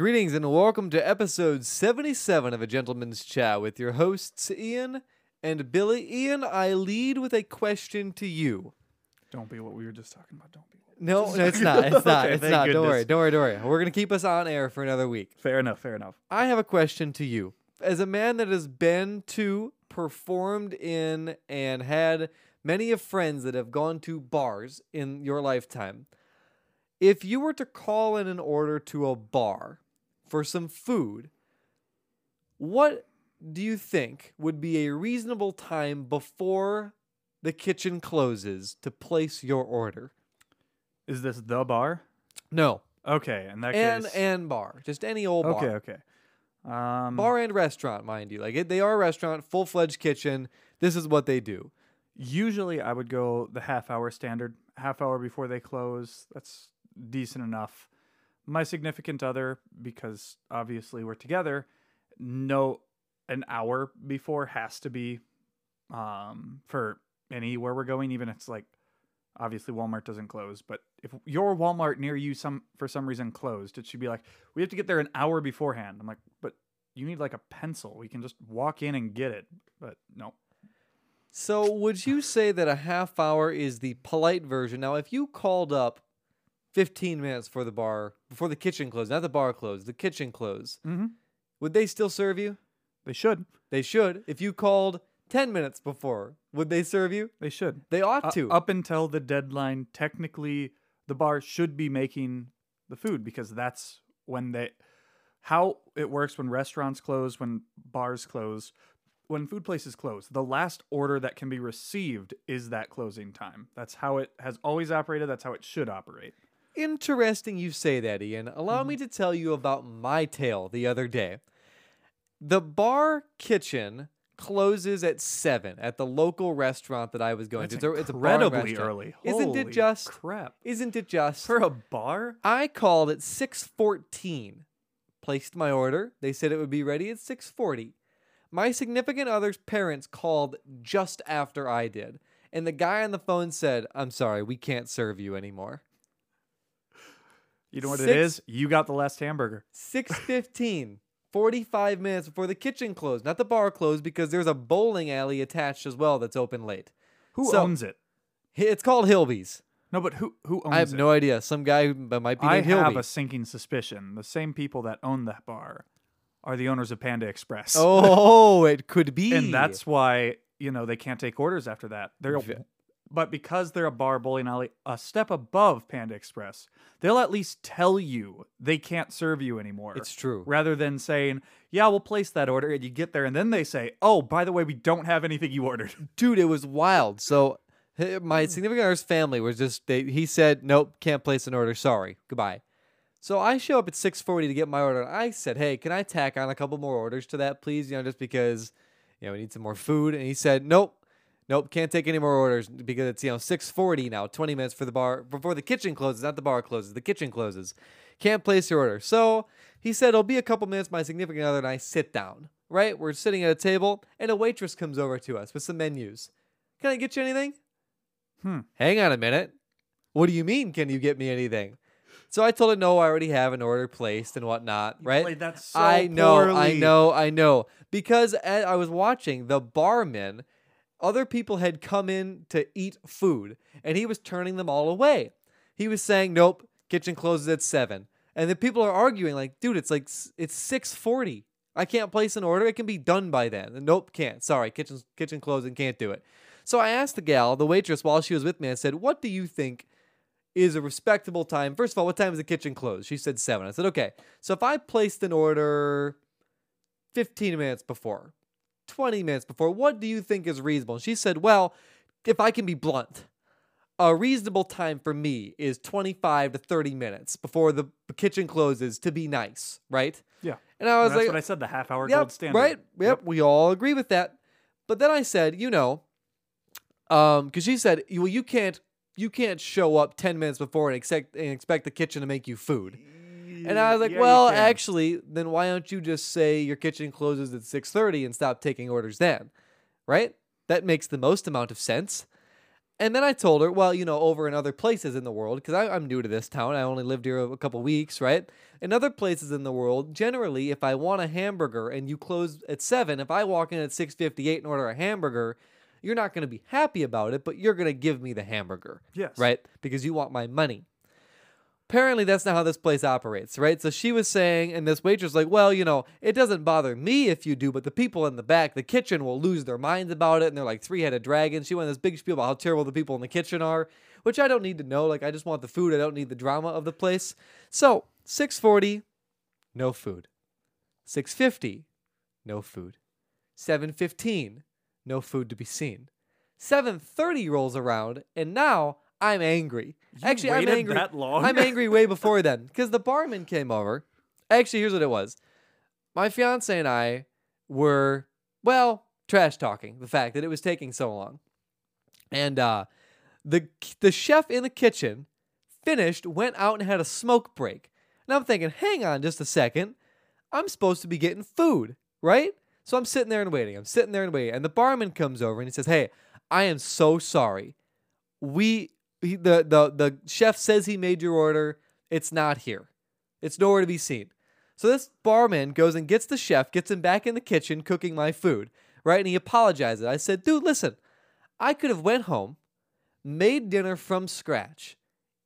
Greetings and welcome to episode 77 of A Gentleman's Chat with your hosts, Ian and Billy. Ian, I lead with a question to you. Don't be what we were just talking about. Don't be. No, no, it's not. It's not. Okay, it's not. Don't worry. Don't worry. Don't worry. We're going to keep us on air for another week. Fair enough. Fair enough. I have a question to you. As a man that has been to, performed in, and had many of friends that have gone to bars in your lifetime, if you were to call in an order to a bar for some food, what do you think would be a reasonable time before the kitchen closes to place your order? Is this the bar? No, Okay, in that and case. and bar, just any old bar. okay. Okay. Um, bar and restaurant, mind you. Like it, they are a restaurant, full fledged kitchen. This is what they do. Usually, I would go the half hour standard. Half hour before they close. That's decent enough. My significant other, because obviously we're together, no, an hour before has to be, um, for anywhere we're going. Even if it's like, obviously Walmart doesn't close, but if your Walmart near you some for some reason closed, it should be like we have to get there an hour beforehand. I'm like, but you need like a pencil. We can just walk in and get it. But no, So, would you say that a half hour is the polite version? Now, if you called up 15 minutes for the bar, before the kitchen closed, not the bar closed, the kitchen closed, mm-hmm. would they still serve you? they should. They should. If you called 10 minutes before, would they serve you? They should. They ought Uh, to. up until the deadline, technically, the bar should be making the food because that's when they. How it works when restaurants close, when bars close, when food places close, the last order that can be received is that closing time. That's how it has always operated. That's how it should operate. Interesting you say that, Ian. Allow me mm-hmm. to tell you about my tale the other day. The bar kitchen closes at 7 at the local restaurant that I was going That's to. It's a, a incredibly restaurant. early. Isn't it just? crap Isn't it just? for a bar? I called at 6:14. Placed my order. They said it would be ready at 6:40. My significant other's parents called just after I did, and the guy on the phone said, "I'm sorry, we can't serve you anymore." You know what Six- it is? You got the last hamburger. 6:15. 45 minutes before the kitchen closed, not the bar closed because there's a bowling alley attached as well that's open late. Who So- owns it? It's called Hilby's. No, but who who owns it? I have it? no idea. Some guy who b- might be I named have Hilby. a sinking suspicion the same people that own that bar are the owners of Panda Express. oh, it could be. and that's why you know they can't take orders after that. They're Ve- but because they're a bar bowling alley a step above Panda Express, they'll at least tell you they can't serve you anymore. It's true. rather than saying, "Yeah, we'll place that order," and you get there, and then they say, "Oh, by the way, we don't have anything you ordered." dude, it was wild. So my mm. significant other's family was just they, he said, "Nope, can't place an order. Sorry, goodbye." So I show up at 6:40 to get my order. and I said, "Hey, can I tack on a couple more orders to that, please? You know, just because you know we need some more food." And he said, "Nope." Nope, can't take any more orders because it's you know 6:40 now, 20 minutes for the bar before the kitchen closes, not the bar closes, the kitchen closes. Can't place your order. So he said it'll be a couple minutes. My significant other and I sit down. Right, we're sitting at a table, and a waitress comes over to us with some menus. Can I get you anything? Hmm. Hang on a minute. What do you mean, can you get me anything? So I told her, no, I already have an order placed and whatnot, right? Played that so I know, I know, I know. Because I was watching the barman, other people had come in to eat food, and he was turning them all away. He was saying, "Nope, kitchen closes at 7. And the people are arguing, like, dude, it's like it's six forty. I can't place an order. It can be done by then. And nope, can't. Sorry, kitchen kitchen closing, can't do it. So I asked the gal, the waitress, while she was with me, I said, "What do you think is a respectable time. First of all, what time is the kitchen closed? She said seven. I said, okay. So if I placed an order 15 minutes before, 20 minutes before, what do you think is reasonable? And she said, well, if I can be blunt, a reasonable time for me is 25 to 30 minutes before the kitchen closes to be nice, right? Yeah. And I was That's like, what I said. The half hour Yep, gold standard. Right. Yep, We all agree with that. But then I said, you know, um, because she said, well, you can't, you can't show up ten minutes before and expect and expect the kitchen to make you food. And I was like, Yeah, well, actually, then why don't you just say your kitchen closes at six thirty and stop taking orders then, right? That makes the most amount of sense. And then I told her, well, you know, over in other places in the world, because I'm new to this town, I only lived here a couple weeks, right? In other places in the world, generally, if I want a hamburger and you close at seven, if I walk in at six fifty eight and order a hamburger, you're not going to be happy about it, but you're going to give me the hamburger, Yes. right? Because you want my money. Apparently, that's not how this place operates, right? So she was saying, and this waitress like, well, you know, it doesn't bother me if you do, but the people in the back, the kitchen, will lose their minds about it, and they're like three-headed dragons. She went this big spiel about how terrible the people in the kitchen are, which I don't need to know. Like, I just want the food. I don't need the drama of the place. So, 640, no food. 650, no food. 715, no food to be seen. 730 rolls around, and now I'm angry. You Actually, I'm angry. that long? I'm angry way before then because the barman came over. Actually, here's what it was. My fiance and I were, well, trash talking the fact that it was taking so long. And uh, the the chef in the kitchen finished, went out and had a smoke break. And I'm thinking, hang on just a second. I'm supposed to be getting food, right? So I'm sitting there and waiting. I'm sitting there and waiting. And the barman comes over and he says, Hey, I am so sorry. We he, the the the chef says he made your order. It's not here. It's nowhere to be seen. So this barman goes and gets the chef, gets him back in the kitchen cooking my food, right? And he apologizes. I said, "Dude, listen. I could have went home, made dinner from scratch,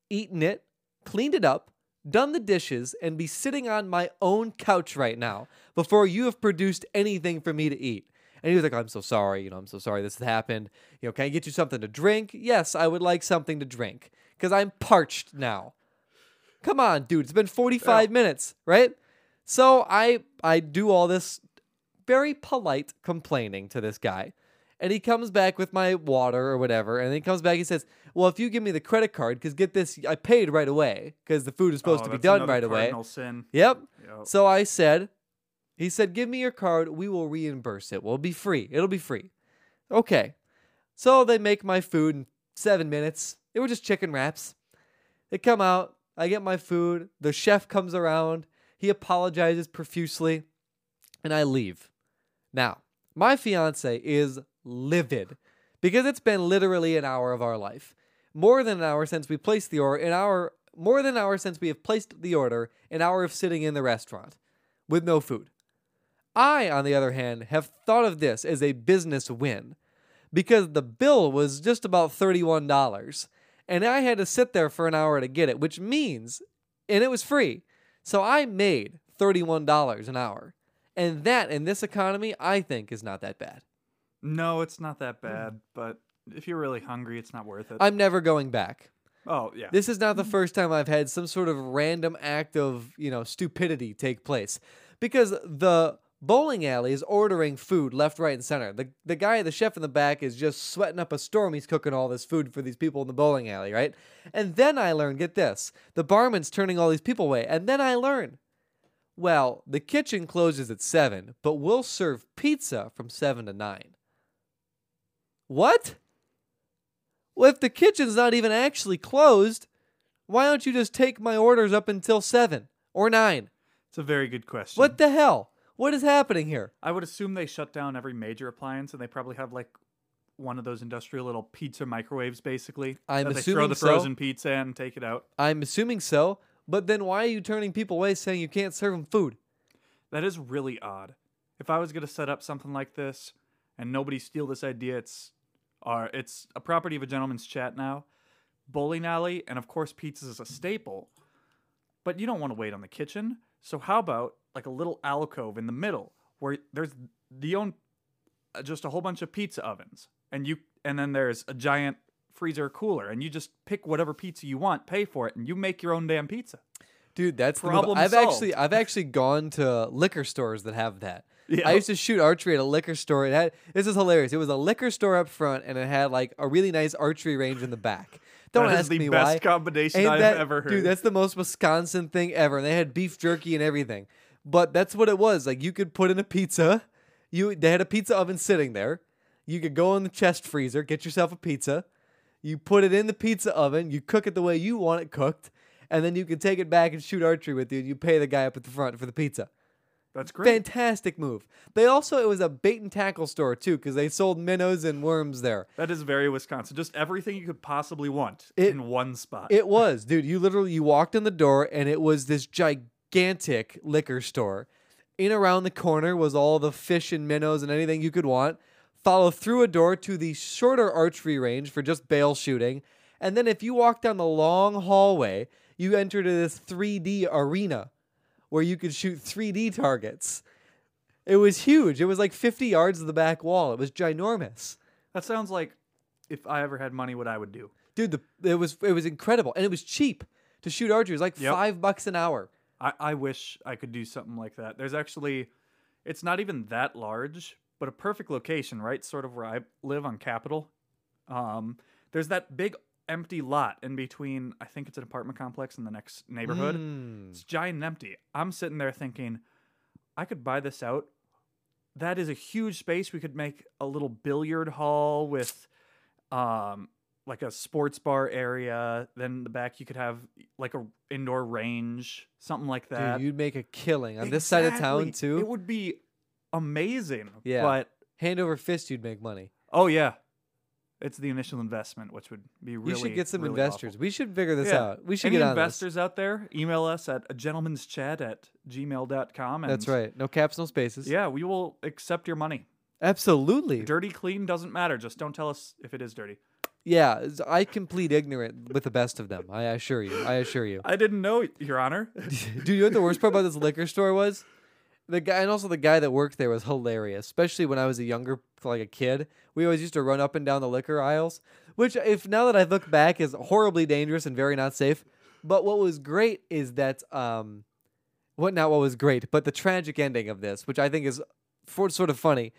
eaten it, cleaned it up, done the dishes, and be sitting on my own couch right now before you have produced anything for me to eat." And he was like, I'm so sorry. You know, I'm so sorry this has happened. You know, can I get you something to drink? Yes, I would like something to drink because I'm parched now. Come on, dude. It's been 45 minutes, right? So I I do all this very polite complaining to this guy. And he comes back with my water or whatever. And then he comes back and says, Well, if you give me the credit card, because get this, I paid right away because the food is supposed Oh, to be done right away. Sin. Yep. Yep. So I said, he said, give me your card. We will reimburse it. We'll be free. It'll be free. Okay. So they make my food in seven minutes. They were just chicken wraps. They come out. I get my food. The chef comes around. He apologizes profusely. And I leave. Now, my fiance is livid because it's been literally an hour of our life. More than an hour since we placed the order, an hour more than an hour since we have placed the order, an hour of sitting in the restaurant with no food. I, on the other hand, have thought of this as a business win because the bill was just about $31 and I had to sit there for an hour to get it, which means, and it was free. So I made $31 an hour. And that in this economy, I think is not that bad. No, it's not that bad, but if you're really hungry, it's not worth it. I'm never going back. oh, yeah. This is not the first time I've had some sort of random act of, you know, stupidity take place. Because the bowling alley is ordering food left, right, and center. The the guy, the chef in the back, is just sweating up a storm. He's cooking all this food for these people in the bowling alley, right? And then I learn, get this, the barman's turning all these people away. And then I learn, well, the kitchen closes at seven, but we'll serve pizza from seven to nine. What? Well, if the kitchen's not even actually closed, why don't you just take my orders up until seven or nine? It's a very good question. What the hell? What is happening here? I would assume they shut down every major appliance, and they probably have like one of those industrial little pizza microwaves, basically. I'm that they throw assuming the so. frozen pizza in and take it out. I'm assuming so, but then why are you turning people away saying you can't serve them food? That is really odd. If I was gonna set up something like this, and nobody steal this idea, it's our it's a property of a gentleman's chat now. Bowling alley, and of course, pizza is a staple. But you don't want to wait on the kitchen. So how about like a little alcove in the middle where there's the own uh, just a whole bunch of pizza ovens, and you and then there's a giant freezer cooler, and you just pick whatever pizza you want, pay for it, and you make your own damn pizza. Dude, that's the Problem move. I've solved. actually I've actually gone to liquor stores that have that. Yeah. I used to shoot archery at a liquor store. It had this is hilarious. It was a liquor store up front and it had like a really nice archery range in the back. Don't That ask the me best why. combination Ain't I've that- ever heard. Dude, that's the most Wisconsin thing ever. And they had beef jerky and everything. But that's what it was. Like you could put in a pizza. You they had a pizza oven sitting there. You could go in the chest freezer, get yourself a pizza. You put it in the pizza oven, you cook it the way you want it cooked, and then you can take it back and shoot archery with you and you pay the guy up at the front for the pizza. That's great. Fantastic move. They also it was a bait and tackle store too because they sold minnows and worms there. That is very Wisconsin. Just everything you could possibly want It- in one spot. It was, dude. You literally you walked in the door and it was this gigantic liquor store. In around the corner was all the fish and minnows and anything you could want. Follow through a door to the shorter archery range for just bail shooting. And then if you walk down the long hallway, you enter to this 3D arena where you could shoot 3D targets. It was huge. It was like 50 yards of the back wall. It was ginormous. that sounds like if I ever had money, what I would do. Dude, the, it was it was incredible and it was cheap to shoot archery. It was like Yep. 5 bucks an hour. I, I wish I could do something like that. There's actually, it's not even that large, but a perfect location, right? Sort of where I live on Capitol. Um, there's that big empty lot in between. I think it's an apartment complex in the next neighborhood. Mm. It's giant and empty. I'm sitting there thinking, I could buy this out. That is a huge space. We could make a little billiard hall with, um, like a sports bar area. Then in the back you could have like a indoor range, something like that. Dude, you'd make a killing on this side of town Exactly. too. It would be amazing. Yeah. But Hand over fist, you'd make money. oh yeah, it's the initial investment, which would be really. you should get some really investors. awful. We should figure this Yeah. out. We should Any get on investors out there, email us at a gentleman's chat at gmail.com. this. And That's right. No caps, no spaces. Yeah, we will accept your money. Absolutely. Dirty, clean doesn't matter. Just don't tell us if it is dirty. Yeah, I complete ignorant with the best of them. I assure you. I assure you. I didn't know, Your Honor. Dude, you know what the worst part about this liquor store was? The guy and also the guy that worked there was hilarious, especially when I was a younger, like a kid. We always used to run up and down the liquor aisles, which, if now that I look back, is horribly dangerous and very not safe. But what was great is that, um, what not what was great, but the tragic ending of this, which I think is for, sort of funny.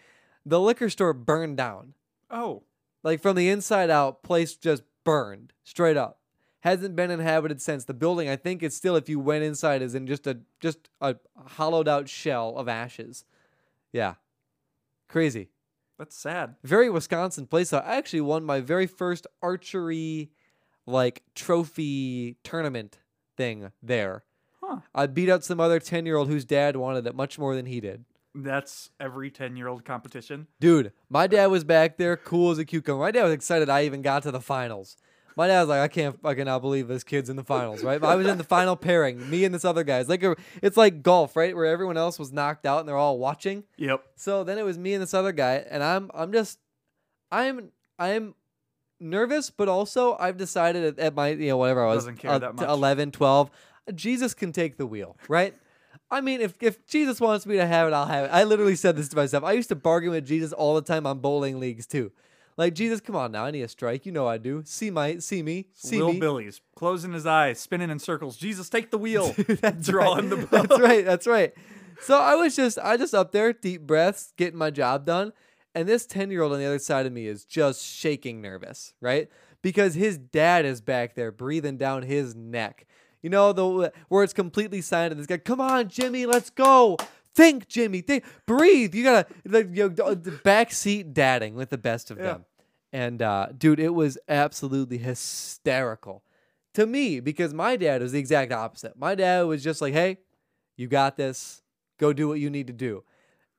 The liquor store burned down, Oh, like from the inside out. Place just burned straight up hasn't been inhabited since. The building, I think, it's still if you went inside, is in just a just a hollowed out shell of ashes. Yeah, crazy. that's sad. Very Wisconsin place. I actually won my very first archery, like trophy tournament thing there. Huh. I beat out some other ten year old whose dad wanted it much more than he did. That's every 10 year old competition. Dude, my dad was back there, cool as a cucumber. My dad was excited I even got to the finals. My dad was like, I can't, I cannot believe this kid's in the finals, right? But I was in the final pairing, me and this other guy. It's like a, it's like golf, right? Where everyone else was knocked out and they're all watching. Yep. So then it was me and this other guy, and I'm, I'm just, I'm, I'm nervous, but also I've decided at, at my, you know, whatever I was, Doesn't care uh, that much. 11, 12, Jesus can take the wheel, right? I mean, if, if Jesus wants me to have it, I'll have it. I literally said this to myself. I used to bargain with Jesus all the time on bowling leagues too. Like Jesus, come on now, I need a strike. You know I do. See my, see me, see Will me. Billy's closing his eyes, spinning in circles. Jesus, take the wheel. that's Drawing right. the bow. That's right. That's right. So I was just, I just up there, deep breaths, getting my job done, and this ten year old on the other side of me is just shaking nervous, right? Because his dad is back there breathing down his neck. You know the where it's completely silent. And this guy, come on, Jimmy, let's go. Think, Jimmy. Think, breathe. You gotta like you know, backseat dadding with the best of Yeah. them. And uh, dude, it was absolutely hysterical to me because my dad was the exact opposite. My dad was just like, "Hey, you got this. Go do what you need to do."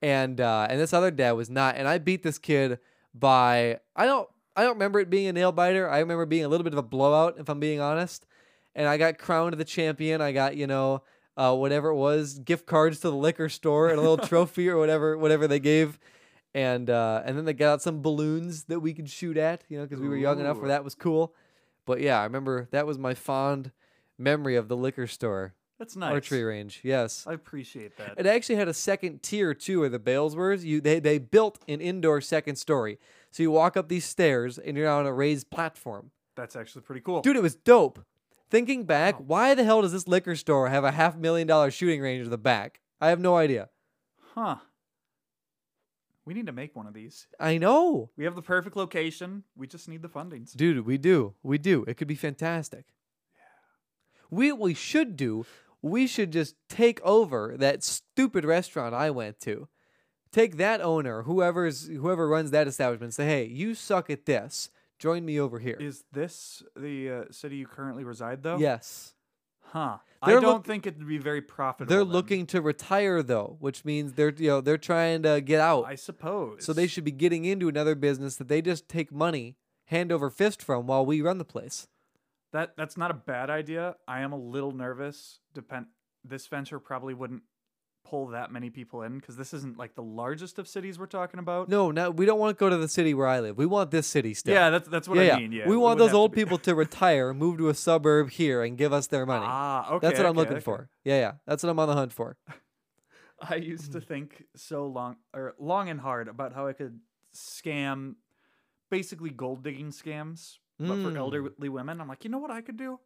And uh, and this other dad was not. And I beat this kid by I don't I don't remember it being a nail biter. I remember being a little bit of a blowout, if I'm being honest. And I got crowned the champion. I got you know uh, whatever it was, gift cards to the liquor store and a little trophy or whatever whatever they gave. And uh, and then they got out some balloons that we could shoot at, you know, because we were young enough where that was cool. But yeah, I remember that was my fond memory of the liquor store That's nice. archery range. Yes. I appreciate that. It actually had a second tier too, where the bales were. You they they built an indoor second story, so you walk up these stairs and you're on a raised platform. That's actually pretty cool. Dude, it was dope. Thinking back, oh. why the hell does this liquor store have a half million dollar shooting range in the back? I have no idea. Huh. We need to make one of these. I know, We have the perfect location. We just need the funding. dude. We do, we do. It could be fantastic. Yeah. We we should do. We should just take over that stupid restaurant I went to. Take that owner, whoever's whoever runs that establishment, say, "Hey, you suck at this. Join me over here. Is this the uh, city you currently reside, though? Yes. Huh. They're I don't look- think it'd be very profitable. They're then. looking to retire though, which means they're you know they're trying to get out. I suppose. So they should be getting into another business that they just take money hand over fist from while we run the place. That that's not a bad idea. I am a little nervous. Depend. This venture probably wouldn't pull that many people in because this isn't like the largest of cities we're talking about. No, no, we don't want to go to the city where I live. We want this city still. Yeah, that's that's what yeah, I mean. Yeah, we want those have to old people to retire, move to a suburb here, and give us their money. Ah, okay. That's what I'm looking okay. for. Yeah, yeah, that's what I'm on the hunt for. I used to think so long or long and hard about how I could scam basically gold digging scams, but for Mm. elderly women. I'm like, you know what I could do?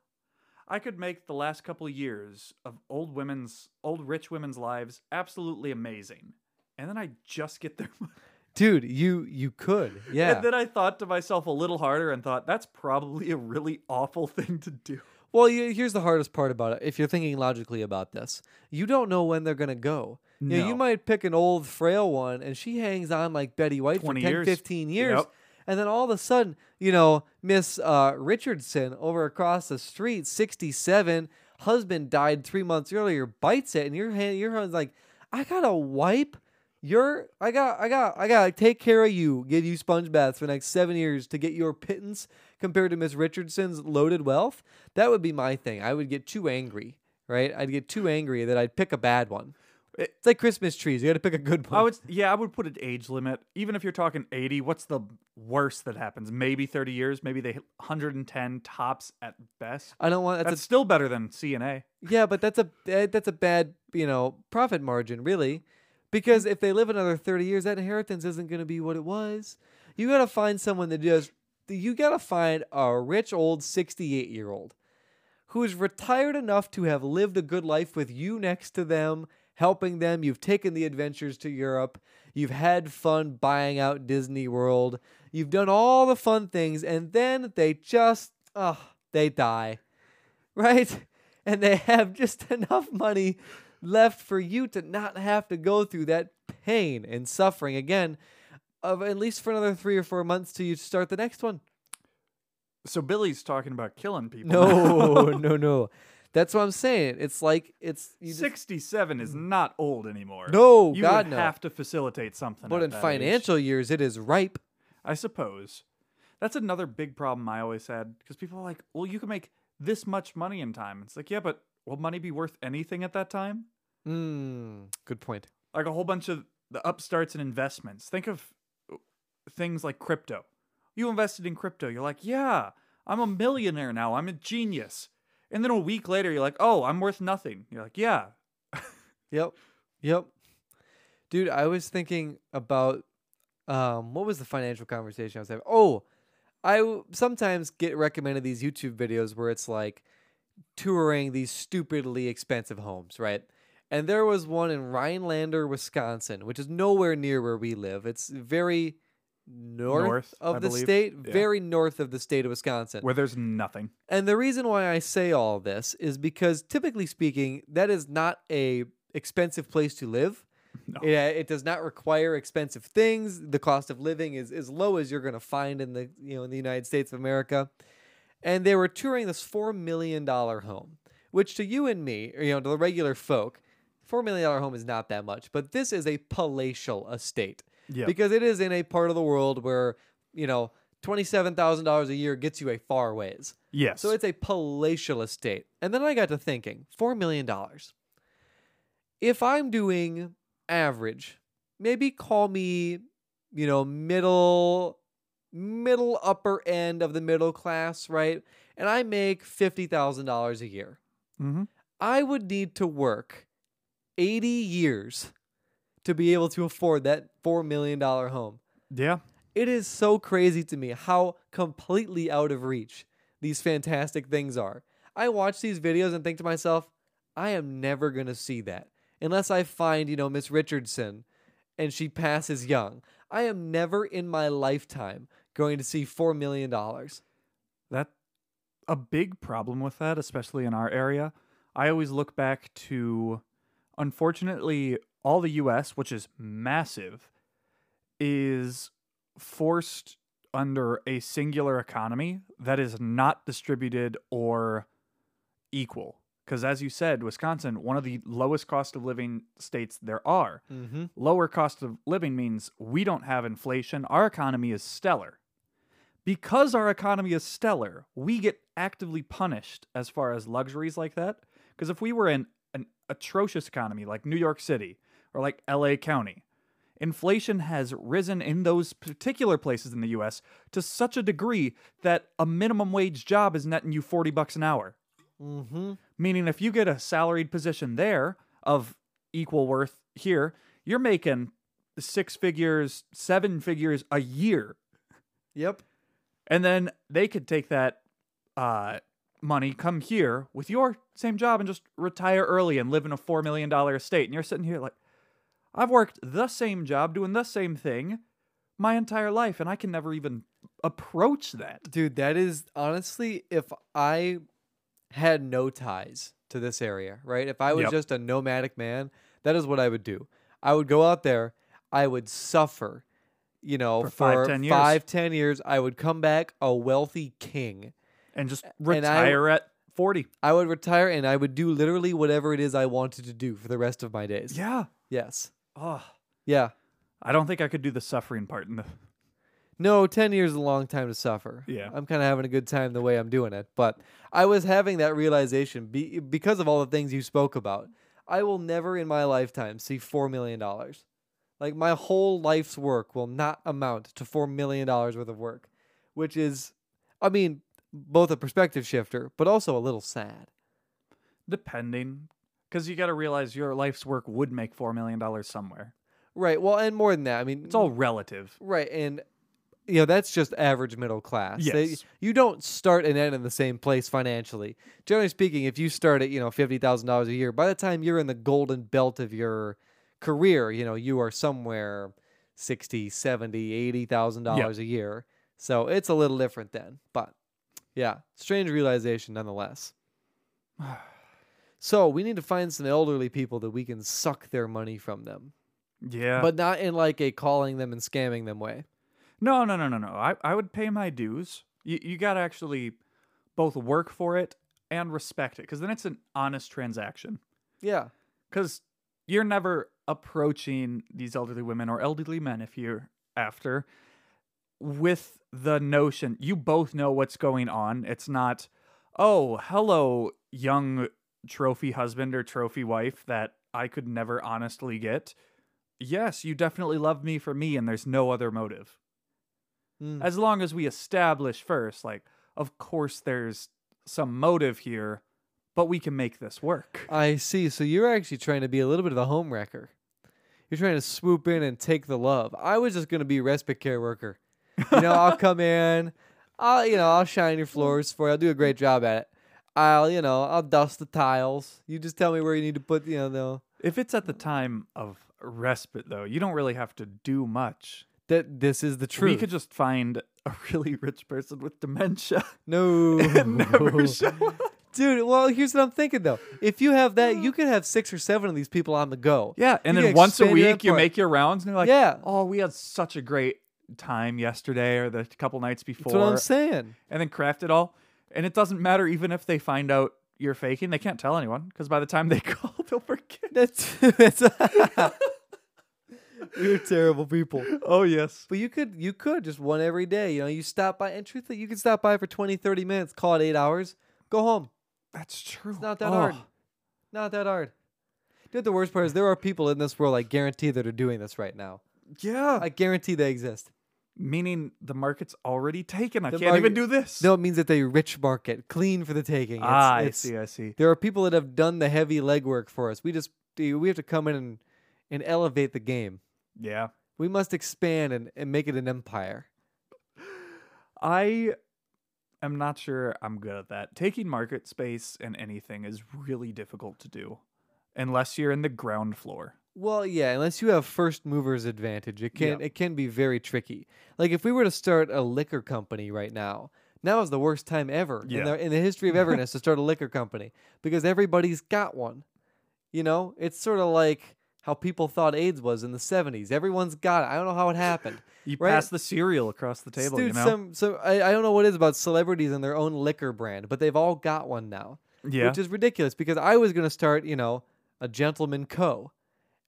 I could make the last couple of years of old women's old rich women's lives absolutely amazing. And then I just get their money. Dude, you you could. Yeah. And then I thought to myself a little harder and thought that's probably a really awful thing to do. Well, you, here's the hardest part about it. If you're thinking logically about this, you don't know when they're gonna go. You, know, you might pick an old frail one, and she hangs on like Betty White for 20 10, years. 15 years, Yep. And then all of a sudden, you know, Miss uh, Richardson over across the street, 67, husband died three months earlier, bites it, and your hand, your hand's like, I gotta wipe. Your, I got, I got, I gotta take care of you, give you sponge baths for the next seven years to get your pittance compared to Miss Richardson's loaded wealth. That would be my thing. I would get too angry, right? I'd get too angry that I'd pick a bad one. It- It's like Christmas trees. You got to pick a good one. I would yeah, I would put an age limit. Even if you're talking 80, what's the worst that happens? Maybe 30 years, maybe they hit 110 tops at best. I don't want that's, That's still better than CNA. a yeah, but that's a eh, that's a bad you know profit margin really, because if they live another thirty years, that inheritance isn't going to be what it was. You got to find someone that just you got to find a rich old sixty eight year old who is retired enough to have lived a good life with you next to them, helping them. You've taken the adventures to Europe. You've had fun buying out Disney World. You've done all the fun things, and then they just, oh, they die. Right? And they have just enough money left for you to not have to go through that pain and suffering again of at least for another three or four months till you start the next one. So Billy's talking about killing people. No, no, no. That's what I'm saying. It's like it's you just- 67 is not old anymore. no, you God would no. have to facilitate something. but at in that age. financial years, it is ripe. I suppose. That's another big problem I always had because people are like, well, you can make this much money in time. It's like, yeah, but will money be worth anything at that time? Mm, good point. Like a whole bunch of the upstarts and investments. Think of uh, things like crypto. You invested in crypto. You're like, yeah, I'm a millionaire now. I'm a genius. And then a week later, you're like, oh, I'm worth nothing. You're like, yeah. Yep. Yep. Dude, I was thinking about um what was the financial conversation I was having? Oh, I w- sometimes get recommended these YouTube videos where it's like touring these stupidly expensive homes, right? And there was one in Rhinelander, Wisconsin, which is nowhere near where we live. It's very north, North, of I the believe. state, Yeah. very north of the state of Wisconsin. Where there's nothing. And the reason why I say all this is because typically speaking, that is not a expensive place to live. No. It, it does not require expensive things. The cost of living is as low as you're going to find in the you know in the United States of America. And they were touring this four million dollar home, which to you and me, or, you know, to the regular folk, four million dollar home is not that much. But this is a palatial estate Yeah. because it is in a part of the world where you know twenty seven thousand dollars a year gets you a far ways. yes. So it's a palatial estate. And then I got to thinking, $4 million. If I'm doing average, maybe call me, you know, middle middle upper end of the middle class, right? And I make $50,000 a year. hmm I would need to work 80 years to be able to afford that $4 million home. Yeah. It is so crazy to me how completely out of reach these fantastic things are. I watch these videos and think to myself, I am never going to see that unless I find, you know, Miss Richardson and she passes young. I am never in my lifetime going to see $4 million. That a big problem with that, especially in our area. I always look back to unfortunately all the US, which is massive, is forced under a singular economy that is not distributed or equal. Because as you said, Wisconsin, one of the lowest cost of living states there are. Mm-hmm. Lower cost of living means we don't have inflation. Our economy is stellar. Because our economy is stellar, we get actively punished as far as luxuries like that. Because if we were in an atrocious economy like New York City or like LA County, inflation has risen in those particular places in the US to such a degree that a minimum wage job is netting you 40 bucks an hour. Mm-hmm. Meaning, if you get a salaried position there of equal worth here, you're making six figures, seven figures a year. Yep. And then they could take that uh, money, come here with your same job, and just retire early and live in a $4 million estate. And you're sitting here like, I've worked the same job doing the same thing my entire life, and I can never even approach that. Dude, that is honestly, if I had no ties to this area, right? If I was Yep. just a nomadic man, that is what I would do. I would go out there, I would suffer, you know, For for, five, 10 years. five, 10 years. I would come back a wealthy king. And just I- retire at 40. I would retire and I would do literally whatever it is I wanted to do for the rest of my days. Yeah. Yes. Oh, Yeah. I don't think I could do the suffering part in the. No, 10 years is a long time to suffer. Yeah. I'm kind of having a good time the way I'm doing it. But I was having that realization be, because of all the things you spoke about. I will never in my lifetime see $4 million. Like, my whole life's work will not amount to $4 million worth of work, which is, I mean, both a perspective shifter, but also a little sad. Depending. Because you got to realize your life's work would make $4 million somewhere. Right. Well, and more than that, I mean, It's all relative. Right, and you know that's just average middle class. They- Yes. you don't start and end in the same place financially. Generally speaking, if you start at you know fifty thousand dollars a year, by the time you're in the golden belt of your career, you know you are somewhere sixty, seventy, eighty thousand dollars a year. So it's a little different then, but yeah, strange realization nonetheless. So we need to find some elderly people that we can suck their money from them, Yeah. but not in like a calling them and scamming them way. no, no, no, no, no. I, I would pay my dues. You, you got to actually both work for it and respect it. Because then it's an honest transaction. Yeah. Because you're never approaching these elderly women or elderly men if you're after with the notion you both know what's going on. It's not, oh, hello, young trophy husband or trophy wife that I could never honestly get. Yes, you definitely love me for me, and there's no other motive. Mm. As long as we establish first, like, of course, there's some motive here, but we can make this work. I see. So you're actually trying to be a little bit of a home wrecker. You're trying to swoop in and take the love. I was just gonna be a respite care worker. You know, I'll come in, I'll you know, I'll shine your floors for you. I'll do a great job at it. I'll, you know, I'll dust the tiles. You just tell me where you need to put, you know, the If it's at the time of respite, though, you don't really have to do much. that this is the truth. We could just find a really rich person with dementia no and never show up. Dude, well, here's what I'm thinking though. If you have that, you could have six or seven of these people on the go. Yeah, and You then once a week you make your rounds, and you're like, Yeah. oh, we had such a great time yesterday or the couple nights before. That's what I'm saying. and then craft it all. And it doesn't matter even if they find out you're faking; they can't tell anyone because by the time they call, they'll forget. That's that's We're terrible people. Oh yes, But you could you could just one every day. You know, you stop by and truthfully, you could stop by for 20, 30 minutes, call it eight hours, go home. that's true. It's not that Oh, hard. Not that hard. Dude, the worst part is there are people in this world I guarantee that are doing this right now. Yeah, I guarantee they exist. Meaning the market's already taken. I The can't even do this. No, it means that they rich market, clean for the taking. It's, ah, I it's- see. I see. There are people that have done the heavy legwork for us. We just we have to come in and, and elevate the game. Yeah, We must expand and, and make it an empire. I am not sure I'm good at that. Taking market space in anything is really difficult to do, unless you're in the ground floor. Well, yeah, unless you have first movers advantage, it can Yeah. it can be very tricky. Like if we were to start a liquor company right now, now is the worst time ever Yeah. in the in the history of everness to start a liquor company because everybody's got one. You know, it's sort of like how people thought AIDS was in the '70s. Everyone's got it. I don't know how it happened. You Right. pass the cereal across the table, Dude, you know. some some I, I don't know what it is about celebrities and their own liquor brand, but they've all got one now. Yeah. which is ridiculous because I was going to start, you know, a Gentleman Co.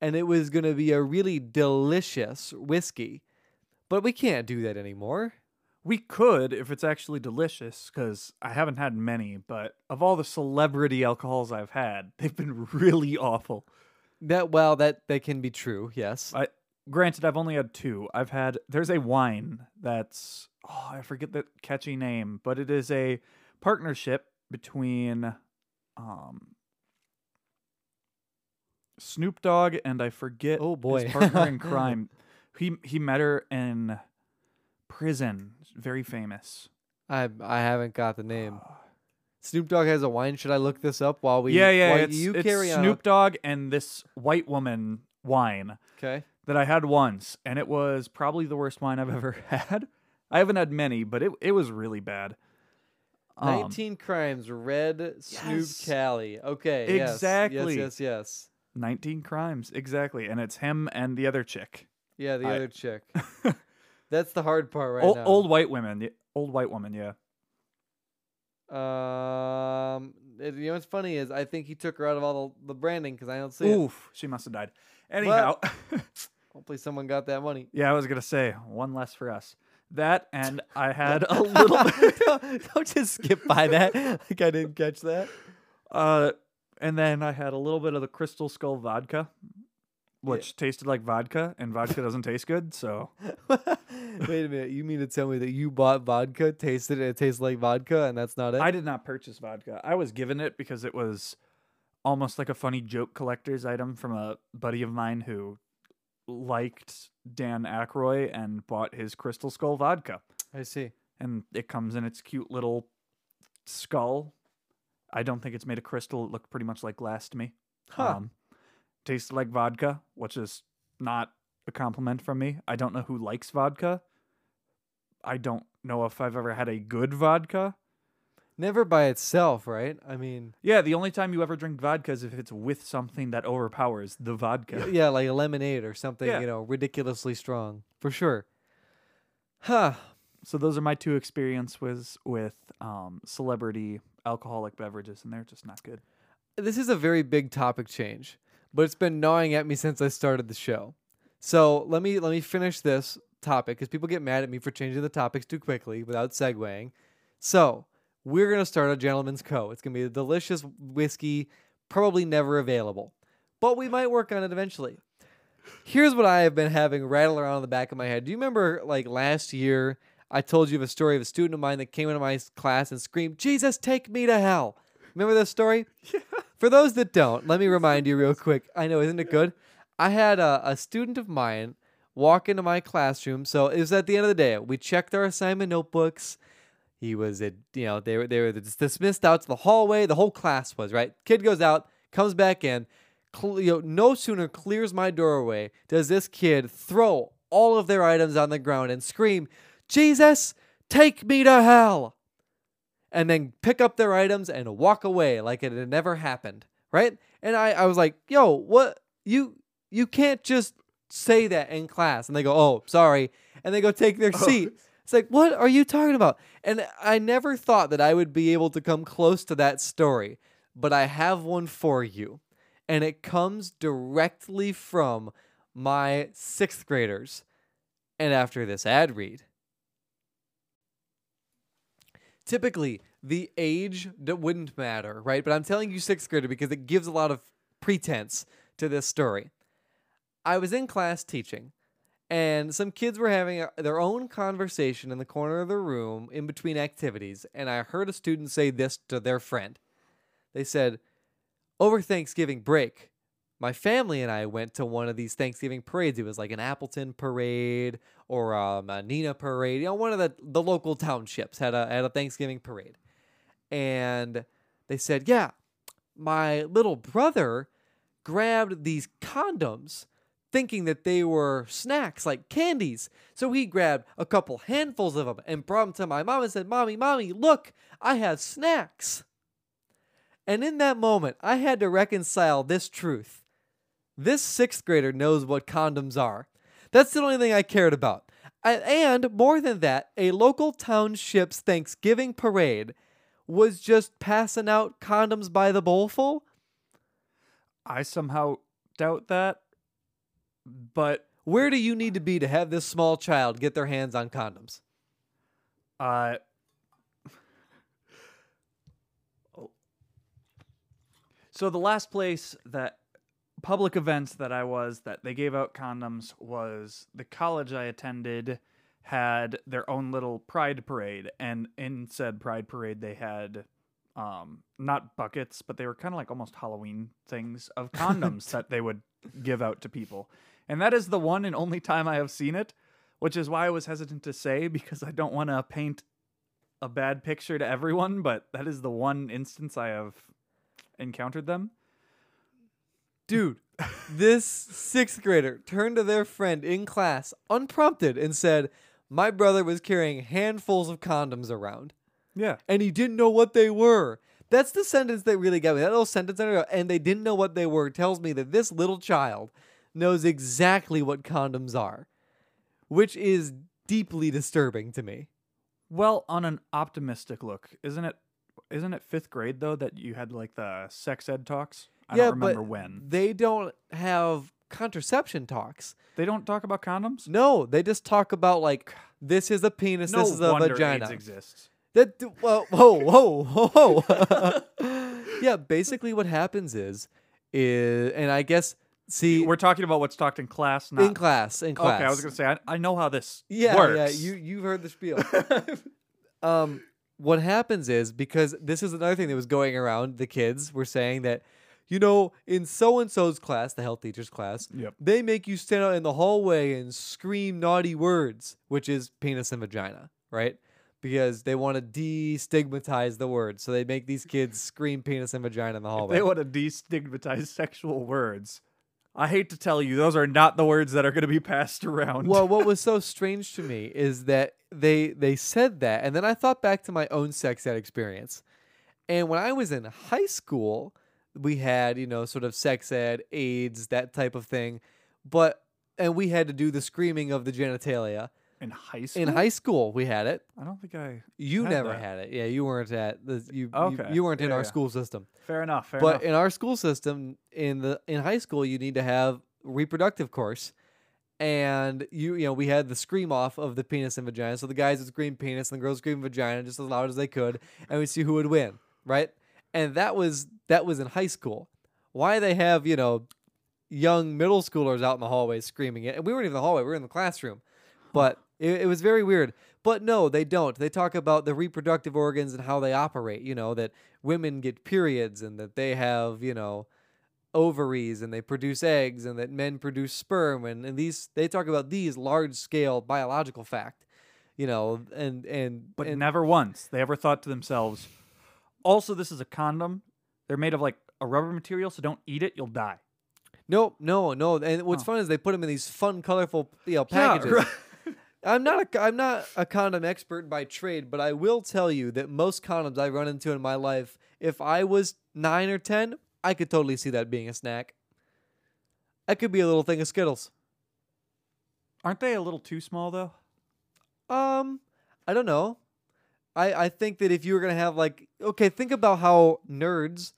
And it was going to be a really delicious whiskey. But we can't do that anymore. We could if it's actually delicious, because I haven't had many, but of all the celebrity alcohols I've had, they've been really awful. That well, that that can be true. Yes. I granted I've only had two. I've had there's a wine that's oh I forget the catchy name, but it is a partnership between um Snoop Dogg and I forget Oh, boy. his partner in crime. He he met her in prison. Very famous. I I haven't got the name. Snoop Dogg has a wine. Should I look this up while we? yeah, yeah. while It's, you it's carry on. Snoop Dogg and this white woman wine. Okay. that I had once, and it was probably the worst wine I've ever had. I haven't had many, but it it was really bad. Um, 19 crimes. Red Snoop yes. Cali. Okay. yes, Exactly. Yes. Yes. Yes. 19 crimes exactly, and it's him and the other chick. Yeah, the I- other chick. That's the hard part right old, now. old white women, y- old white woman, yeah. Um, it- you know what's funny is I think he took her out of all the, the branding because I don't see it. Oof, she must have died. Anyhow, Hopefully, someone got that money. yeah, I was gonna say one less for us. That and I had a little bit. don't, don't just skip by that. Like I didn't catch that. Uh, and then I had a little bit of the Crystal Skull vodka, which tasted like vodka, and vodka doesn't taste good. So Wait a minute. You mean to tell me that you bought vodka, tasted it, it tastes like vodka, and that's not it? I did not purchase vodka. I was given it because it was almost like a funny joke collector's item from a buddy of mine who liked Dan Aykroyd and bought his Crystal Skull vodka. I see. And it comes in its cute little skull. I don't think it's made of crystal. It looked pretty much like glass to me. Huh. Um, tasted like vodka, which is not a compliment from me. I don't know who likes vodka. I don't know if I've ever had a good vodka. Never by itself, right? I mean, Yeah, the only time you ever drink vodka is if it's with something that overpowers the vodka. yeah, like a lemonade or something, Yeah. you know, ridiculously strong for sure. Huh. So those are my two experiences with um, celebrity alcoholic beverages, and they're just not good. This is a very big topic change, but it's been gnawing at me since I started the show. So let me let me finish this topic because people get mad at me for changing the topics too quickly without segueing. So we're gonna start a gentleman's co. It's gonna be a delicious whiskey, probably never available, but we might work on it eventually. Here's what I have been having rattle around in the back of my head. Do you remember like last year? I told you of a story of a student of mine that came into my class and screamed, "Jesus, take me to hell!" Remember this story? Yeah. For those that don't, let me remind you real quick. I know, isn't it good? I had a, a student of mine walk into my classroom. So it was at the end of the day. We checked our assignment notebooks. He was, at, you know, they were they were dismissed out to the hallway. The whole class was right. Kid goes out, comes back in. Cle- you know, no sooner clears my doorway does this kid throw all of their items on the ground and scream, "Jesus, take me to hell!" and then pick up their items and walk away like it had never happened, right? And I, I was like, yo, what you you can't just say that in class. And they go, oh, sorry. And they go take their oh. seat. It's like, what are you talking about? And I never thought that I would be able to come close to that story, but I have one for you. And it comes directly from my sixth graders. And after this ad read, typically the age that wouldn't matter, right? But I'm telling you sixth grader because it gives a lot of pretense to this story. I was in class teaching, and some kids were having their own conversation in the corner of the room in between activities, and I heard a student say this to their friend. They said, Over Thanksgiving break, my family and I went to one of these Thanksgiving parades. It was like an Appleton parade or um, a Neenah parade. You know, one of the, the local townships had a had a Thanksgiving parade, and they said, "Yeah, my little brother grabbed these condoms." Thinking that they were snacks like candies. So he grabbed a couple handfuls of them and brought them to my mom and said, Mommy, Mommy, look, I have snacks. And in that moment, I had to reconcile this truth. This sixth grader knows what condoms are. That's the only thing I cared about. I, and more than that, a local township's Thanksgiving parade was just passing out condoms by the bowlful? I somehow doubt that. But Where do you need to be to have this small child get their hands on condoms? uh oh. So the last place that public events that I was that they gave out condoms was the college I attended had their own little pride parade and in said pride parade they had um not buckets but they were kind of like almost Halloween things of condoms that they would give out to people. And that is the one and only time I have seen it, which is why I was hesitant to say because I don't want to paint a bad picture to everyone, but that is the one instance I have encountered them. Dude, this sixth grader turned to their friend in class unprompted and said, My brother was carrying handfuls of condoms around Yeah. and he didn't know what they were. That's the sentence that really got me. That little sentence, I don't know, and they didn't know what they were, tells me that this little child knows exactly what condoms are, which is deeply disturbing to me. Well, on an optimistic look, isn't it? Isn't it fifth grade though that you had like the sex ed talks? I yeah, don't remember but when. they don't have contraception talks. They don't talk about condoms. No, they just talk about like this is a penis, no this is a wonder vagina. AIDS exists. That well, whoa, whoa, whoa, whoa. yeah, basically what happens is, is, and I guess see We're talking about what's talked in class, not in class, in class. Okay, I was gonna say I, I know how this yeah, works. yeah. You you've heard the spiel. um, what happens is because this is another thing that was going around. The kids were saying that, you know, in so and so's class, the health teacher's class, Yep. they make you stand out in the hallway and scream naughty words, which is penis and vagina, right? Because they want to destigmatize the word, so they make these kids scream penis and vagina in the hallway. They want to destigmatize sexual words. I hate to tell you, those are not the words that are going to be passed around. well, what was so strange to me is that they they said that, and then I thought back to my own sex ed experience. And when I was in high school, we had you know sort of sex ed, AIDS, that type of thing, but and we had to do the screaming of the genitalia. in high school, In high school, we had it. I don't think I. You Had never that. had it. Yeah, you weren't at the you. you- Okay. You, weren't in our yeah. school system. Fair enough. Fair enough but enough. in our school system, in the in high school, you need to have reproductive course, and you you know we had the scream off of the penis and vagina. So the guys would scream penis and the girls scream vagina just as loud as they could, and we see who would win, right? And that was that was in high school. Why they have you know young middle schoolers out in the hallway screaming it, and we weren't even in the hallway; we were in the classroom. But it, it was very weird. But no, they don't. They talk about the reproductive organs and how they operate. You know that women get periods and that they have you know ovaries and they produce eggs and that men produce sperm and, and these they talk about these large scale biological fact you know and and but and never once they ever thought to themselves, also, this is a condom. They're made of like a rubber material, so don't eat it, you'll die. no no no and what's Oh. fun is they put them in these fun colorful you know Yeah, packages right. I'm not a I'm not a condom expert by trade, but I will tell you that most condoms I've run into in my life, if I was nine or ten, I could totally see that being a snack. That could be a little thing of Skittles. Aren't they a little too small though? Um, I don't know. I I think that if you were gonna have like okay, think about how nerds,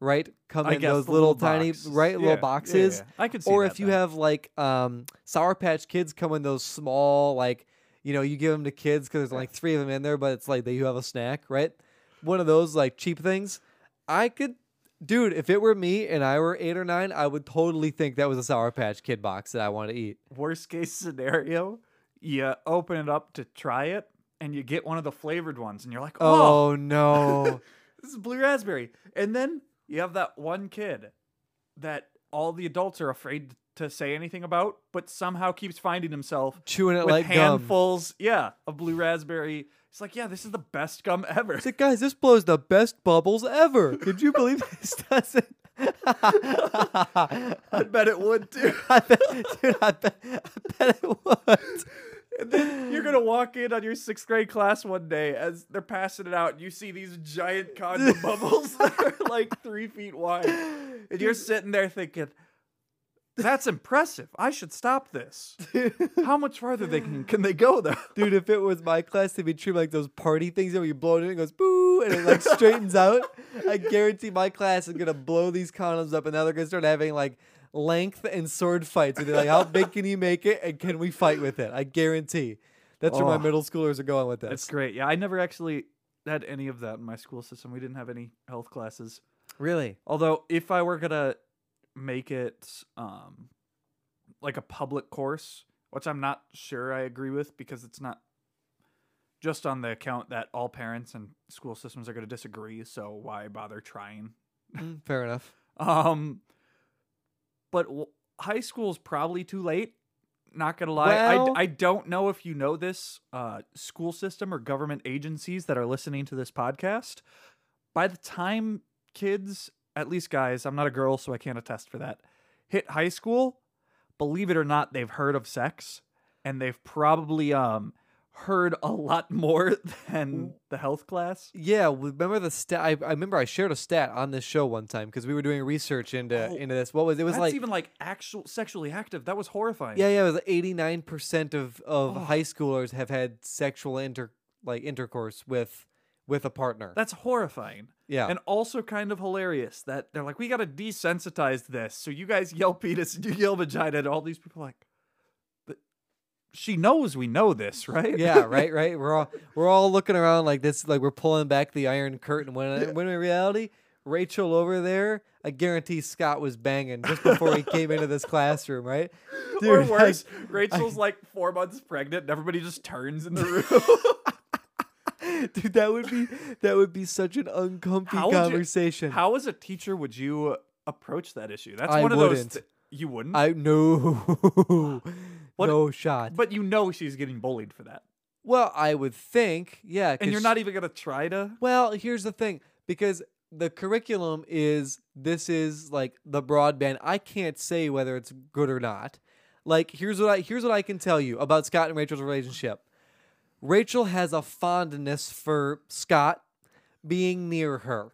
right, come I in guess those the little, little tiny box. right Yeah, little yeah, boxes. yeah. I could see or that if you then. have like um Sour Patch Kids come in those small like you know you give them to kids because there's like three of them in there, but it's like they you have a snack, right? One of those like cheap things. I could, dude. If it were me and I were eight or nine, I would totally think that was a Sour Patch Kid box that I want to eat. worst case scenario, you open it up to try it, and you get one of the flavored ones, and you're like, oh, Oh no. this is blue raspberry. And then you have that one kid that all the adults are afraid to say anything about, but somehow keeps finding himself Chewing it with like gum. handfuls, yeah, of blue raspberry. It's like, yeah, this is the best gum ever. It's like, guys, this blows the best bubbles ever. Could you believe this doesn't? I bet it would too. I bet, dude, I bet, I bet it would. And then you're gonna walk in on your sixth grade class one day as they're passing it out, and you see these giant condom bubbles that are like three feet wide, and you're sitting there thinking, "That's impressive. I should stop this." How much farther they can can they go though? Dude, if it was my class, they'd be treated like those party things that where you blow it in and it goes boo. and it like straightens out. I guarantee my class is gonna blow these condoms up and now they're gonna start having like length and sword fights. And they're like, how big can you make it and can we fight with it? I guarantee. That's where Oh. my middle schoolers are going with this. That's great. Yeah, I never actually had any of that in my school system. We didn't have any health classes. Really? Although, if I were gonna make it um, like a public course, which I'm not sure I agree with because it's not just on the account that all parents and school systems are going to disagree. So why bother trying? Mm, fair enough. Um, but w- high school is probably too late. Not gonna lie, I, I don't know if you know this uh, school system or government agencies that are listening to this podcast. By the time kids, at least guys, I'm not a girl, so I can't attest for that, hit high school, believe it or not, they've heard of sex, and they've probably um heard a lot more than the health class. Yeah, remember the stat? I, I remember I shared a stat on this show one time because we were doing research into Oh, into this. What was it? Was That's like even like actual sexually active. That was horrifying. yeah, yeah. It was eighty nine percent of of Oh. high schoolers have had sexual inter like intercourse with with a partner. That's horrifying. yeah, And also kind of hilarious that they're like, we got to desensitize this. So you guys yell penis and you yell vagina, and all these people are like, "But she knows we know this, right? yeah, right, right. We're all we're all looking around like this, like we're pulling back the iron curtain. When when in reality, Rachel over there, I guarantee Scott was banging just before he came into this classroom, right? or Dude, worse, like, Rachel's like four months pregnant and everybody just turns in the room. dude, that would be that would be such an uncomfy How would you- conversation. How, as a teacher, would you approach that issue? That's I one of wouldn't. those. Th- you wouldn't? I no, What- no shot. but you know she's getting bullied for that. Well, I would think, yeah. And 'cause you're not even going to try to. Well, here's the thing because the curriculum is this is like the broadband. I can't say whether it's good or not. Like here's what I here's what I can tell you about Scott and Rachel's relationship. Rachel has a fondness for Scott being near her.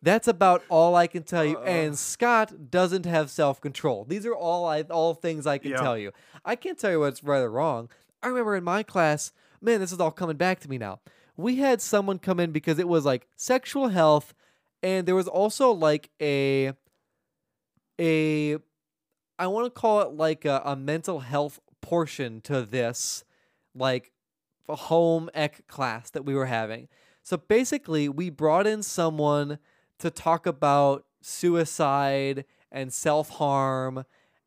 That's about all I can tell you. Uh. And Scott doesn't have self-control. These are all I all things I can Yeah. tell you. I can't tell you what's right or wrong. I remember in my class, man, this is all coming back to me now. We had someone come in because it was like sexual health, and there was also like a a I want to call it like a, a mental health portion to this, like a home ec class that we were having. So basically, we brought in someone to talk about suicide and self harm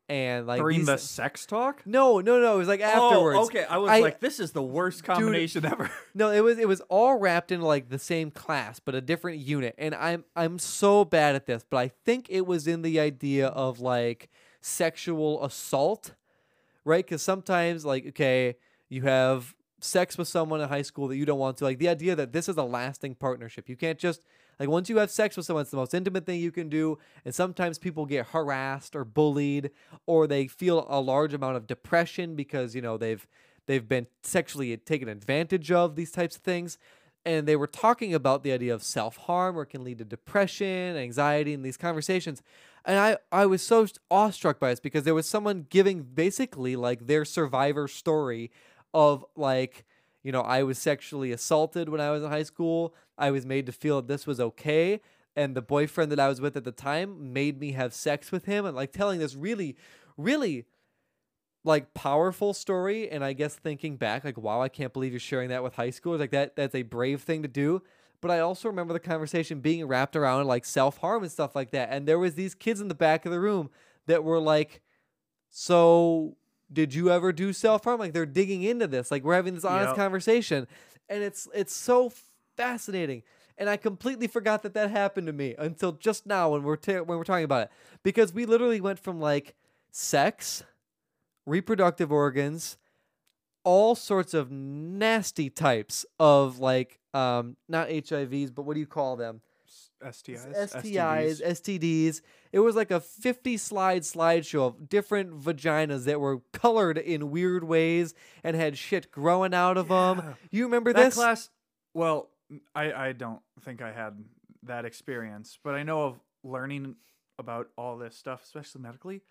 and like During these- the sex talk? no, no, no. It was like oh, afterwards. Oh, okay. I was I- like, this is the worst combination ever. No, it was it was all wrapped into like the same class, but a different unit. And I'm I'm so bad at this, but I think it was in the idea of like sexual assault, right? Because sometimes like okay, you have sex with someone in high school that you don't want to. Like the idea that this is a lasting partnership. You can't just like once you have sex with someone, it's the most intimate thing you can do. And sometimes people get harassed or bullied, or they feel a large amount of depression because you know they've they've been sexually taken advantage of. These types of things. And they were talking about the idea of self harm, or can lead to depression, anxiety, in these conversations. And I, I was so awestruck by this because there was someone giving basically like their survivor story of like, you know, I was sexually assaulted when I was in high school. I was made to feel that this was okay. And the boyfriend that I was with at the time made me have sex with him and like telling this really, really like powerful story. And I guess thinking back, like, wow, I can't believe you're sharing that with high schoolers. Like that, that's a brave thing to do. But I also remember the conversation being wrapped around like self harm and stuff like that. And there was these kids in the back of the room that were like, so did you ever do self harm? Like they're digging into this. Like we're having this honest Yep. conversation, and it's it's so fascinating. And I completely forgot that that happened to me until just now when we're ta- when we're talking about it, because we literally went from like sex, reproductive organs, all sorts of nasty types of like um not HIVs, but what do you call them? STIs. STIs, STDs. STDs. It was like a 50 slide slideshow of different vaginas that were colored in weird ways and had shit growing out of them. You remember that this? class well I, I don't think i had that experience but i know of learning about all this stuff especially medically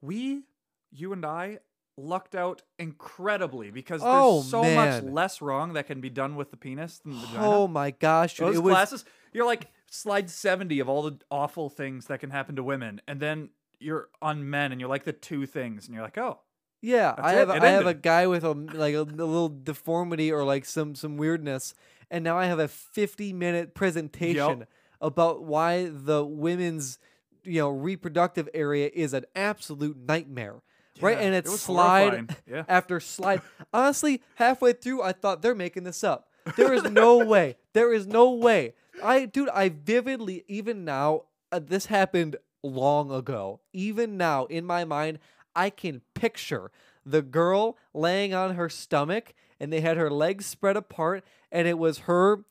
we you and i lucked out incredibly because Oh, there's so much less wrong that can be done with the penis than the vagina. Oh my gosh, dude, Those it was classes, you're like slide 70 of all the awful things that can happen to women, and then you're on men, and you're like the two things, and you're like, oh, Yeah, I That's have it. It I have a guy with a like a, a little deformity or like some some weirdness, and now I have a fifty minute presentation about why the women's you know reproductive area is an absolute nightmare. right, and it's was slide. Yeah. after slide. Honestly, halfway through, I thought they're making this up. There is no way. There is no way. I, dude, I vividly, even now, uh, this happened long ago. Even now, in my mind, I can picture the girl laying on her stomach, and they had her legs spread apart, and it was her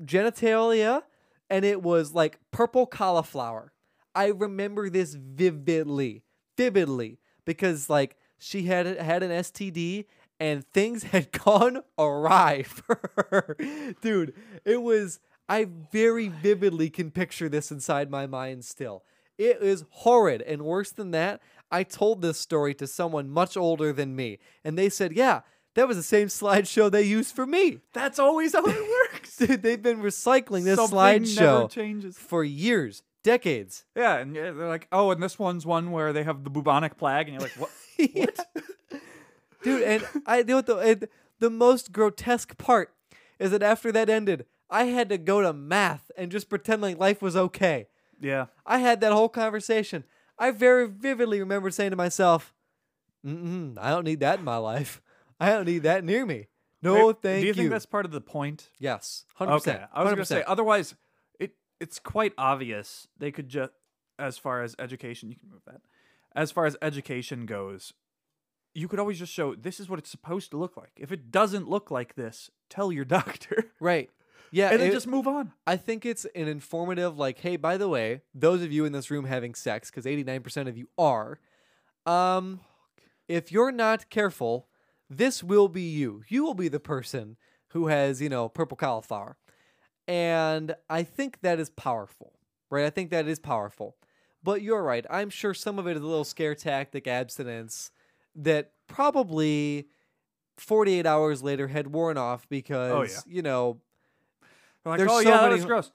genitalia, and it was like purple cauliflower. I remember this vividly, vividly, because like she had had an STD and things had gone awry for her. Dude, it was I very vividly can picture this inside my mind still. It is horrid and worse than that, I told this story to someone much older than me and they said, "Yeah, that was the same slideshow they used for me." That's always how it works. Dude, they've been recycling this Something never slideshow changes. for years, decades. Yeah, and yeah, they're like, oh, and this one's one where they have the bubonic plague, and you're like, what? what? Dude, and I you know what the and the most grotesque part is that after that ended, I had to go to math and just pretend like life was okay. yeah, I had that whole conversation. I very vividly remember saying to myself, Mm-mm, "I don't need that in my life. I don't need that near me. No, Wait, thank you. Do you you." think that's part of the point? yes, hundred Okay, percent. I was gonna say otherwise, it it's quite obvious they could just, as far as education, you can move that. As far as education goes, you could always just show this is what it's supposed to look like. If it doesn't look like this, tell your doctor, right. Yeah, and then it- just move on. I think it's an informative, like, hey, by the way, those of you in this room having sex, because 89% of you are, um, if you're not careful, this will be you. You will be the person who has, you know, purple cauliflower. And I think that is powerful, right? I think that is powerful. But you're right. I'm sure some of it is a little scare tactic abstinence that probably 48 hours later had worn off oh, because, you know, They're like, There's oh so yeah, that many was gross.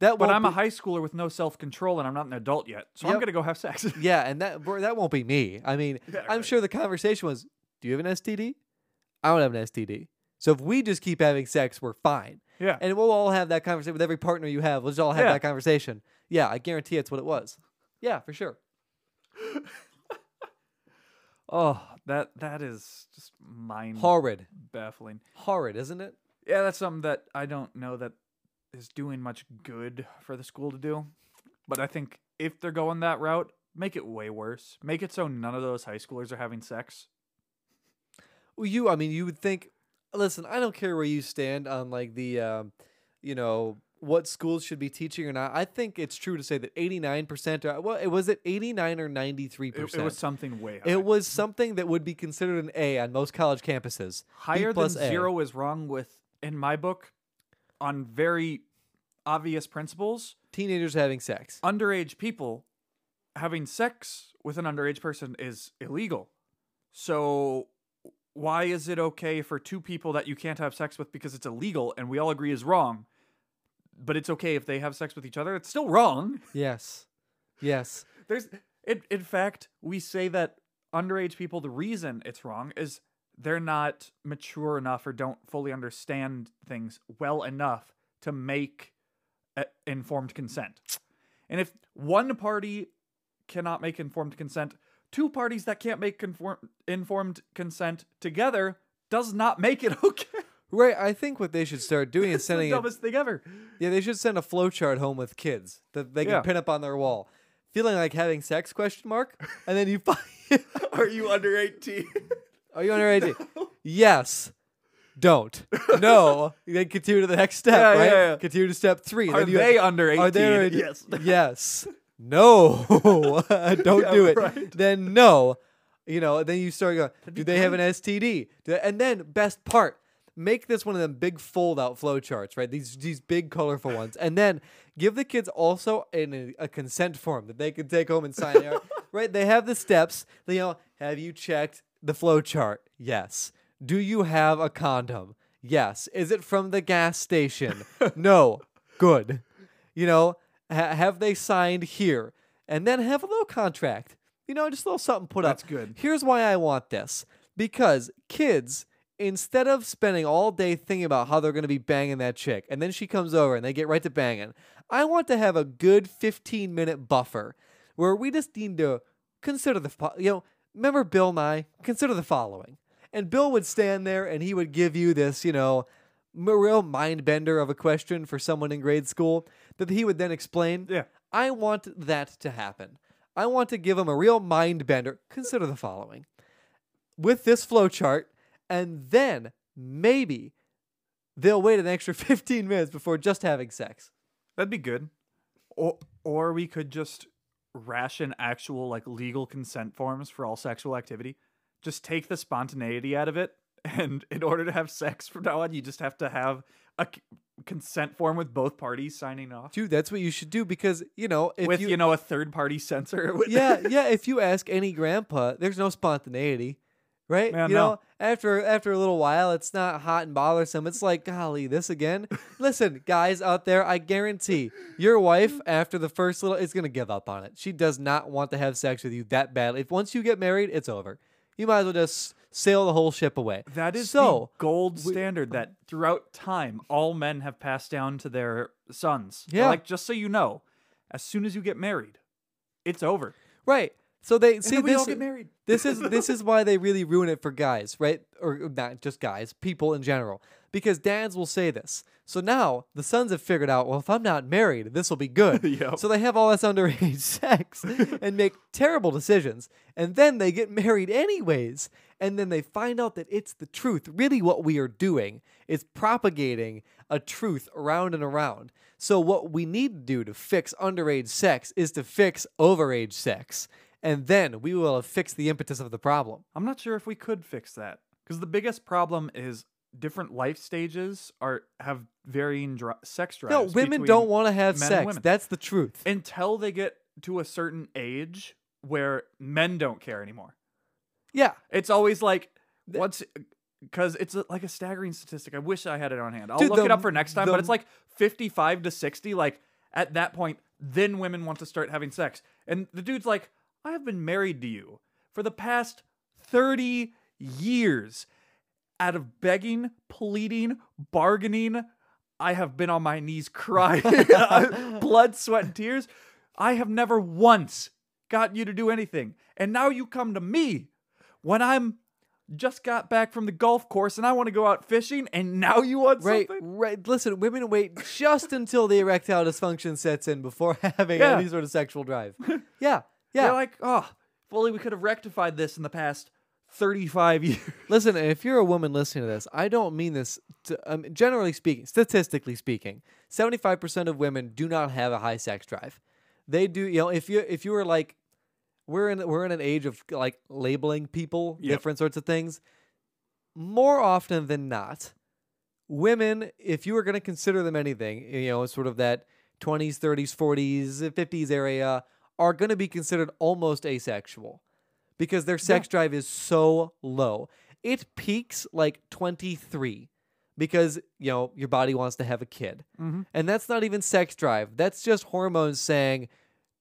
that But I'm a high schooler with no self control, and I'm not an adult yet, so I'm gonna go have sex. Yeah, and that that won't be me. I mean, Yeah, I'm right. sure the conversation was, "Do you have an STD?" I don't have an STD. So if we just keep having sex, we're fine. yeah, And we'll all have that conversation with every partner you have. We'll just all have Yeah. that conversation. Yeah, I guarantee it's what it was. Yeah, for sure. oh, that that is just mind Horrid. baffling. Horrid, isn't it? Yeah, that's something that I don't know that is doing much good for the school to do. But I think if they're going that route, make it way worse. Make it so none of those high schoolers are having sex. Well, you, I mean, you would think. Listen, I don't care where you stand on like the, um, you know, what schools should be teaching or not. I think it's true to say that 89% are. Well, it was it 89 or 93%. it was something way high. It was something that would be considered an A on most college campuses. higher than A. zero is wrong with in my book on very obvious principles. Teenagers having sex. Underage people having sex with an underage person is illegal. So why is it okay for two people that you can't have sex with because it's illegal and we all agree is wrong? But it's okay if they have sex with each other. It's still wrong. Yes. Yes. There's in, in fact, we say that underage people the reason it's wrong is they're not mature enough or don't fully understand things well enough to make uh, informed consent. And if one party cannot make informed consent, two parties that can't make conform- informed consent together does not make it okay. Right. I think what they should start doing is sending the sending a, dumbest thing ever. yeah, they should send a flow chart home with kids that they can Yeah. pin up on their wall. Feeling like having sex question mark? And then you find Are you under 18? Are you under 18? yes. Don't. No. Then continue to the next step, Yeah, right? yeah, yeah. Continue to step three. Are then you they under 18? Are they under 18? Yes. Yes. No. Don't Yeah, do it. right. Then no. You know, then you start going, do they have an STD? And then best part, make this one of them big fold out flow charts, right? These these big colorful ones. And then give the kids also an, a consent form that they can take home and sign. There- right? They have the steps. You know, have you checked the flow chart? Yes. Do you have a condom? Yes. Is it from the gas station? no. Good. You know, ha- have they signed here? And then have a little contract. You know, just a little something put That's up. That's good. Here's why I want this. Because kids, instead of spending all day thinking about how they're going to be banging that chick, and then she comes over and they get right to banging, I want to have a good 15 minute buffer where we just need to consider the, you know, remember Bill Nye? Consider the following. And Bill would stand there and he would give you this, you know, real mind bender of a question for someone in grade school that he would then explain. Yeah. I want that to happen. I want to give him a real mind bender. Consider the following with this flowchart, and then maybe they'll wait an extra 15 minutes before just having sex. That'd be good. Or or we could just ration actual like legal consent forms for all sexual activity. Just take the spontaneity out of it, and in order to have sex from now on, you just have to have a c- consent form with both parties signing off. Dude, that's what you should do because, you know, if with you, you, know a third party censor. yeah, yeah, if you ask any grandpa, there's no spontaneity. Right? Yeah, you no. know, after after a little while, it's not hot and bothersome. It's like, golly, this again. Listen, guys out there, I guarantee your wife after the first little is gonna give up on it. She does not want to have sex with you that badly. If once you get married, it's over. You might as well just sail the whole ship away. That is so. the gold standard that throughout time all men have passed down to their sons. They're Yeah. Like just so you know, as soon as you get married, it's over. Right. So they And see we this. all get married. this is this is why they really ruin it for guys, right? Or uh, not just guys, people in general. Because dads will say this. So now the sons have figured out, well, if I'm not married, this will be good. Yep. So they have all this underage sex and make terrible decisions. And then they get married anyways. And then they find out that it's the truth. Really, what we are doing is propagating a truth around and around. So, what we need to do to fix underage sex is to fix overage sex. And then we will have fixed the impetus of the problem. I'm not sure if we could fix that because the biggest problem is different life stages are have varying dri- sex drives. No, women don't want to have men and sex. women. That's the truth. until they get to a certain age where men don't care anymore. Yeah. It's always like once because it's a, like a staggering statistic. I wish I had it on hand. I'll Dude, look the- it up for next time. the- but it's like fifty-five to sixty. Like at that point, then women want to start having sex, and the dude's like, "I have been married to you for the past thirty years." Out of begging, pleading, bargaining, I have been on my knees crying, uh, blood, sweat, and tears. I have never once got you to do anything. And now you come to me when I'm just got back from the golf course and I want to go out fishing and now you want Right, something? right. Listen, women wait just until the erectile dysfunction sets in before having Yeah. any sort of sexual drive. Yeah, yeah. They're like, oh, if only we could have rectified this in the past 35 years. Listen, if you're a woman listening to this, I don't mean this. To, um, generally speaking, statistically speaking, seventy-five percent of women do not have a high sex drive. They do. You know, if you if you were like, we're in we're in an age of like labeling people Yep. different sorts of things. More often than not, women, if you were going to consider them anything, you know, sort of that twenties, thirties, forties, fifties area, are going to be considered almost asexual because their sex drive is so low. It peaks like 23 because, you know, your body wants to have a kid. Mhm. And that's not even sex drive. That's just hormones saying,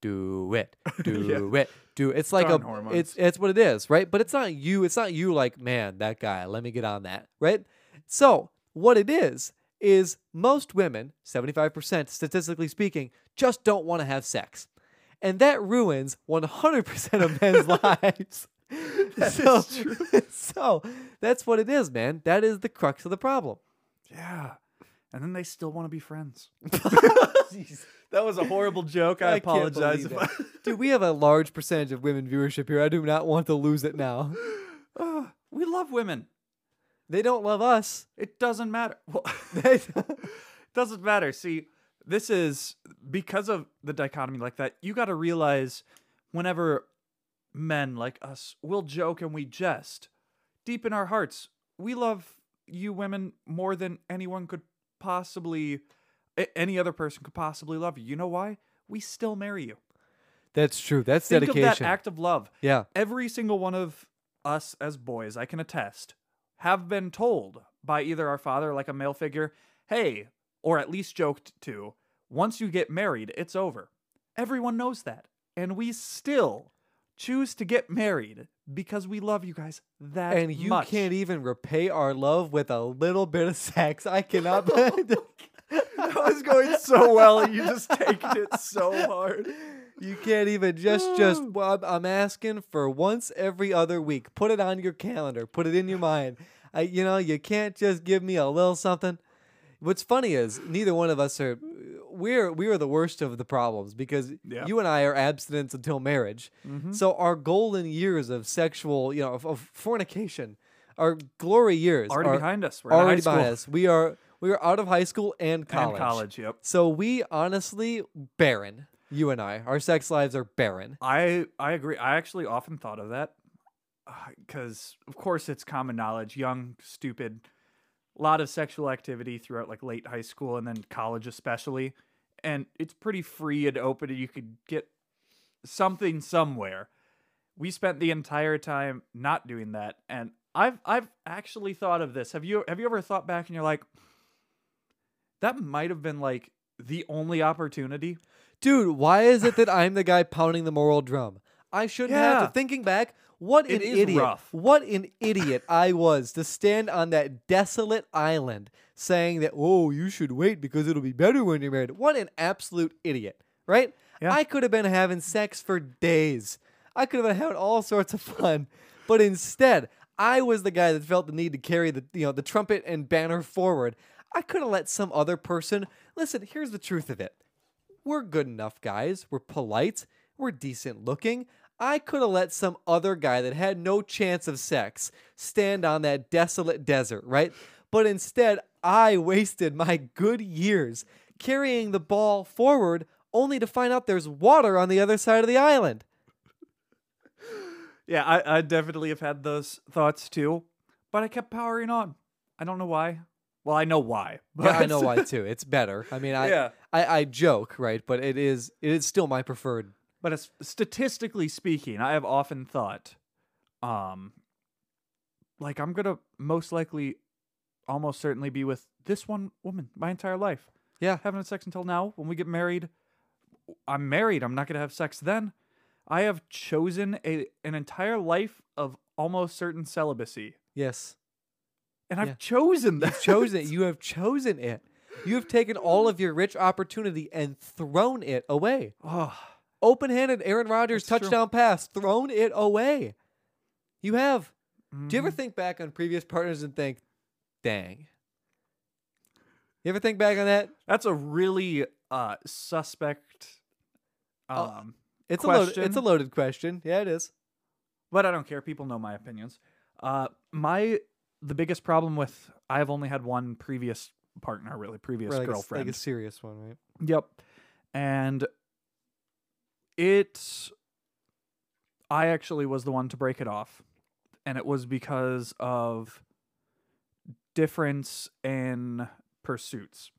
do it, do it, do it. It's like a Darn hormones. it's it's what it is, right? But it's not you. It's not you like, man, that guy, let me get on that, right? So, what it is is most women, 75% statistically speaking, just don't want to have sex. And that ruins 100% of men's lives. so, so that's what it is, man. That is the crux of the problem. Yeah. And then they still want to be friends. that was a horrible joke. I, can't apologize. I... Dude, we have a large percentage of women viewership here. I do not want to lose it now. Ah, we love women. They don't love us. It doesn't matter. Well, They- doesn't matter. See, this is because of the dichotomy like that. You got to realize whenever men like us will joke and we jest, deep in our hearts, we love you women more than anyone could possibly, any other person could possibly love you. You know why? We still marry you. That's true. That's Think dedication. of that act of love. yeah. Every single one of us as boys, I can attest, have been told by either our father, like a male figure, hey, or at least joked to, once you get married, it's over. Everyone knows that. And we still choose to get married because we love you guys that And you much. can't even repay our love with a little bit of sex. I cannot. that was going so well, and you just taken it so hard. You can't even just just. I'm asking for once every other week. Put it on your calendar. Put it in your mind. I, you know, you can't just give me a little something. What's funny is neither one of us are. We're we are the worst of the problems because Yeah. you and I are abstinence until marriage. Mm-hmm. So our golden years of sexual, you know, of, of fornication, our glory years Already are behind us. We're already behind us. We are we are out of high school and college. And college, yep. So we honestly barren. You and I, our sex lives are barren. I I agree. I actually often thought of that uh, because, of course, it's common knowledge. Young, stupid, a lot of sexual activity throughout like late high school and then college, especially. And it's pretty free and open, and you could get something somewhere. We spent the entire time not doing that, and I've I've actually thought of this. Have you have you ever thought back and you're like, that might have been like the only opportunity Dude, why is it that I'm the guy pounding the moral drum? I shouldn't have to. Thinking back, what an idiot. rough. What an idiot I was to stand on that desolate island saying that, oh, you should wait because it'll be better when you're married. What an absolute idiot, right? Yeah. I could have been having sex for days. I could have been having all sorts of fun. But instead, I was the guy that felt the need to carry the you know the trumpet and banner forward. I could have let some other person listen, here's the truth of it we're good enough guys. We're polite. We're decent looking. I could have let some other guy that had no chance of sex stand on that desolate desert, right? But instead, I wasted my good years carrying the ball forward only to find out there's water on the other side of the island. Yeah, I, I definitely have had those thoughts too, but I kept powering on. I don't know why. Well, I know why. But Yeah, I know why too. It's better. I mean, I, Yeah. I I joke, right? But it is it is still my preferred. But as, statistically speaking, I have often thought, um, like I'm gonna most likely, almost certainly be with this one woman my entire life. Yeah. Having had sex until now. When we get married, I'm married. I'm not gonna have sex then. I have chosen a an entire life of almost certain celibacy, Yes. and I've Yeah. chosen that. You've chosen it. You have chosen it. You have taken all of your rich opportunity and thrown it away. Oh, Open handed Aaron Rodgers That's true. touchdown pass, thrown it away. You have. Do you ever mhm. think back on previous partners and think, dang? You ever think back on that? That's a really uh suspect. Oh, Um, It's a loaded, it's Question? a loaded question. Yeah, it is. but I don't care. People know my opinions. Uh, my the biggest problem with I have only had one previous partner, really previous Or like, a, girlfriend. like a serious one, right? Yep, and it. I actually was the one to break it off, and it was because of difference in pursuits.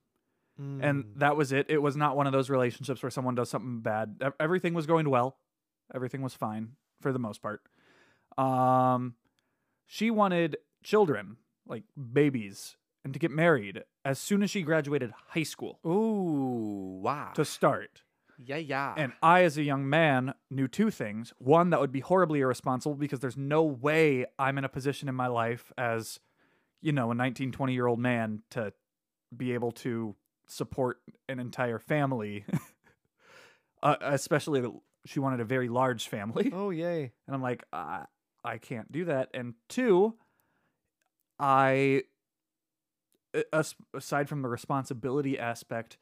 and Mm. that was it. It was not one of those relationships where someone does something bad. Everything was going well. Everything was fine for the most part. Um, she wanted children, like babies, and to get married as soon as she graduated high school Ooh, wow. to start. Yeah, yeah. And I, as a young man, knew two things. One, that would be horribly irresponsible because there's no way I'm in a position in my life as, you know, a 19, 20 year old man to be able to support an entire family. uh, especially, that she wanted a very large family. oh, yay. And I'm like, I, I can't do that. And two, I, as- aside from the responsibility aspect,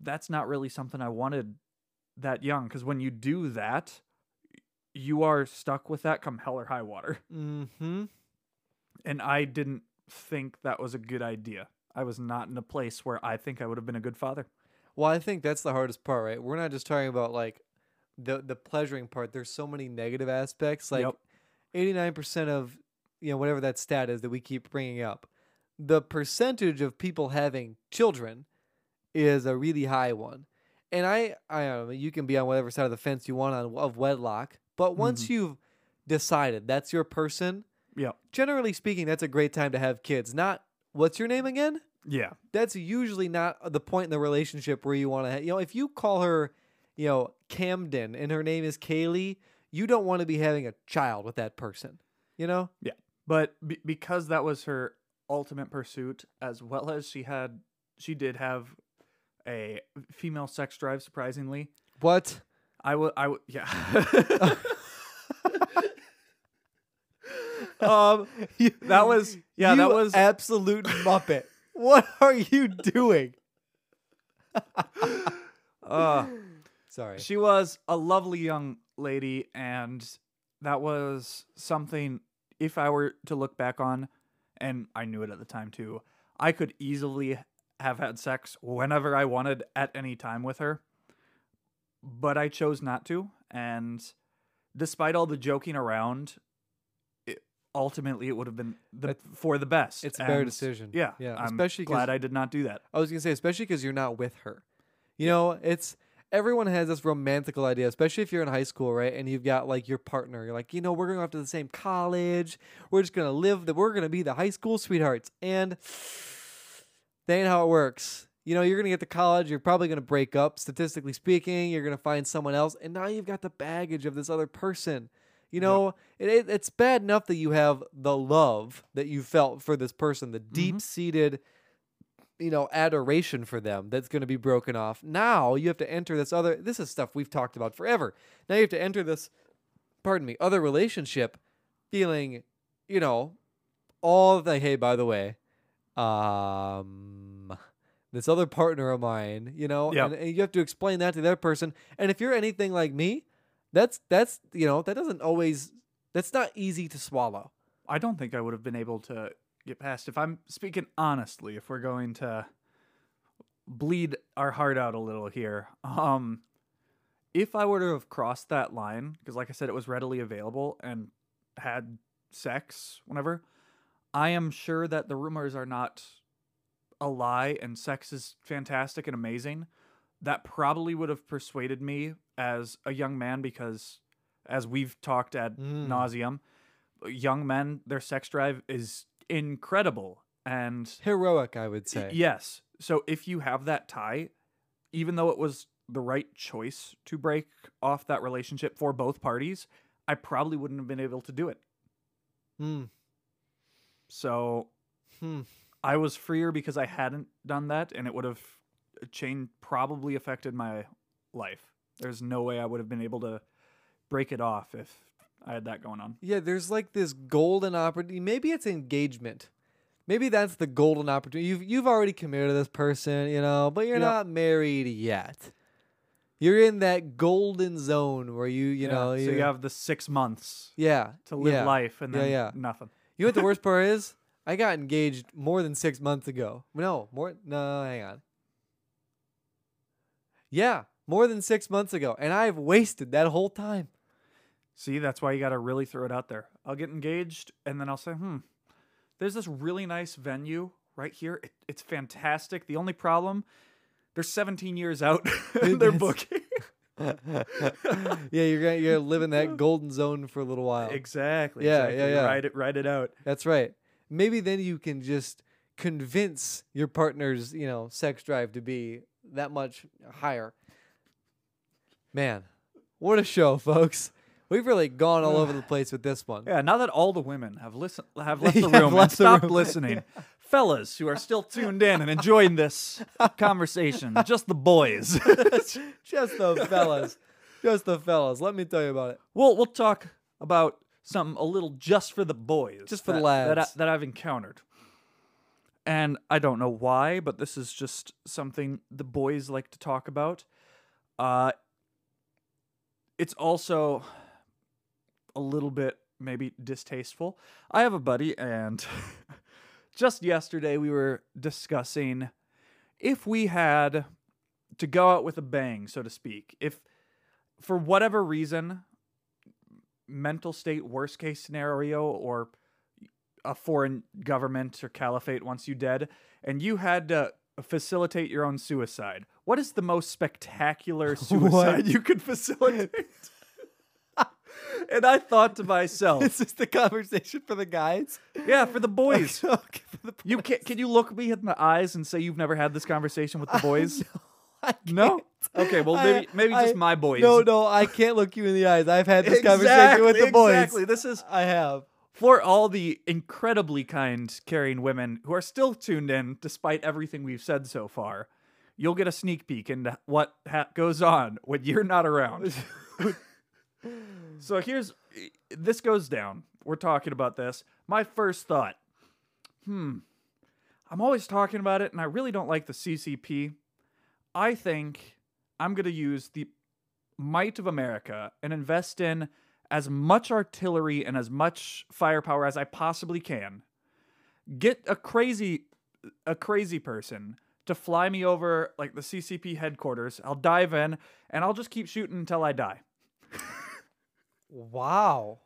that's not really something I wanted that young. Because when you do that, you are stuck with that come hell or high water. Mm-hmm. And I didn't think that was a good idea. I was not in a place where I think I would have been a good father. Well, I think that's the hardest part, right? We're not just talking about like the the pleasuring part. There's so many negative aspects. Like eighty nine percent of you know whatever that stat is that we keep bringing up, the percentage of people having children is a really high one, And I, I don't know, you can be on whatever side of the fence you want on of wedlock, but once Mm-hmm. you've decided that's your person, Yeah. generally speaking, that's a great time to have kids. Not what's your name again? Yeah. That's usually not the point in the relationship where you want to, you know, if you call her, you know, Camden and her name is Kaylee, you don't want to be having a child with that person. You know? Yeah. But be- because that was her ultimate pursuit, as well as she had, she did have a female sex drive. Surprisingly, What? I would, I would, yeah. um, that was, yeah, that was. absolute muppet. What are you doing? uh, Sorry. She was a lovely young lady, and that was something. If I were to look back on, and I knew it at the time too, I could easily have had sex whenever I wanted at any time with her. But I chose not to, and despite all the joking around, it, ultimately it would have been the, for the best. It's a better decision. Yeah, Yeah, I'm especially glad I did not do that. I was gonna say, especially because you're not with her. You know, it's everyone has this romantical idea, especially if you're in high school, right? And you've got like your partner. You're like, you know, we're gonna go off to the same college. We're just gonna live. The, we're gonna be the high school sweethearts. And that ain't how it works. You know, you're gonna get to college. You're probably gonna break up. Statistically speaking, you're gonna find someone else, and now you've got the baggage of this other person. You know, it, it, it's bad enough that you have the love that you felt for this person, the deep seated you know adoration for them that's going to be broken off now you have to enter this other this is stuff we've talked about forever now you have to enter this pardon me other relationship feeling you know all the hey by the way um this other partner of mine you know Yep. and, and you have to explain that to that person and if you're anything like me that's that's you know that doesn't always that's not easy to swallow I don't think I would have been able to get past if I'm speaking honestly, if we're going to bleed our heart out a little here. Um if I were to have crossed that line, because like I said, it was readily available and had sex whenever, I am sure that the rumors are not a lie and sex is fantastic and amazing. That probably would have persuaded me as a young man because as we've talked at Mm. nauseum, young men, their sex drive is incredible. And heroic i would say yes. So if you have that tie, even though it was the right choice to break off that relationship for both parties, I probably wouldn't have been able to do it. Hmm. So Hmm. I was freer because I hadn't done that, and it would have uh, changed, probably affected my life. There's no way I would have been able to break it off if I had that going on. Yeah, there's like this golden opportunity. Maybe it's engagement. Maybe that's the golden opportunity. You've you've already committed to this person, you know, but you're Yeah. not married yet. You're in that golden zone where you you Yeah, know so you have the six months yeah to live yeah. life, and then nothing. You know what the worst part is? I got engaged more than six months ago. No, more no, hang on. Yeah, more than six months ago, and I've wasted that whole time. See, that's why you got to really throw it out there. I'll get engaged, and then I'll say, "Hmm, there's this really nice venue right here. It, it's fantastic. The only problem, they're 17 years out. and they're booking." yeah, you're gonna you're gonna live in that golden zone for a little while. exactly. Yeah, yeah, exactly. yeah. Write it, write it out. That's right. Maybe then you can just convince your partner's, you know, sex drive to be that much higher. Man, what a show, folks. We've really gone all over the place with this one. Yeah. Now that all the women have listened, have left the Yeah, room and left the stopped room. listening, fellas who are still tuned in and enjoying this conversation, just the boys. Just the fellas. Just the fellas. Let me tell you about it. We'll we'll talk about something a little just for the boys, Just for the that, that, I, lads. that I've encountered. And I don't know why, but this is just something the boys like to talk about. Uh, it's also a little bit maybe distasteful. I have a buddy, and just yesterday we were discussing if we had to go out with a bang, so to speak, if for whatever reason, mental state, worst case scenario, or a foreign government or caliphate wants you dead, and you had to facilitate your own suicide. What is the most spectacular suicide you could facilitate? and I thought to myself, This Is this the conversation for the guys? yeah, for the boys. Okay, for the You can can you look me in the eyes and say you've never had this conversation with the boys? I No? Okay, well maybe maybe I- just my boys. No, no, I can't look you in the eyes. I've had this conversation with the boys. Exactly. This is I have. for all the incredibly kind, caring women who are still tuned in despite everything we've said so far. You'll get a sneak peek into what ha- goes on when you're not around. so here's this goes down. We're talking about this. My first thought, hmm, I'm always talking about it, and I really don't like the CCP. I think I'm going to use the might of America and invest in as much artillery and as much firepower as I possibly can. Get a crazy a crazy person to fly me over like the CCP headquarters. I'll dive in and I'll just keep shooting until I die. Wow.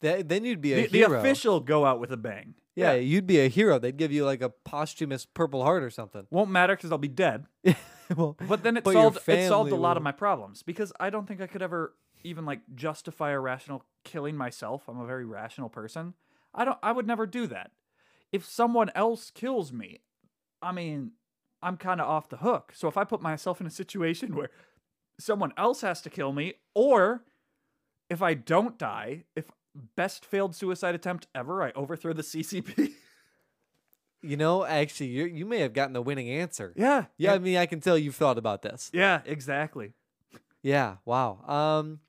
That, then you'd be a The, the official go out with a bang. yeah, you'd be a hero. They'd give you like a posthumous Purple Heart or something. Won't matter because I'll be dead. well, But then it But solved it solved a lot of my problems because I don't think I could ever even like justify a rational killing myself. I'm a very rational person. I don't I would never do that. If someone else kills me, I mean, I'm kind of off the hook. So if I put myself in a situation where someone else has to kill me or if I don't die, if best failed suicide attempt ever, I overthrow the CCP. You know, actually, you you may have gotten the winning answer. yeah. Yeah, I mean, I can tell you've thought about this. Yeah, exactly. Yeah, wow. Um,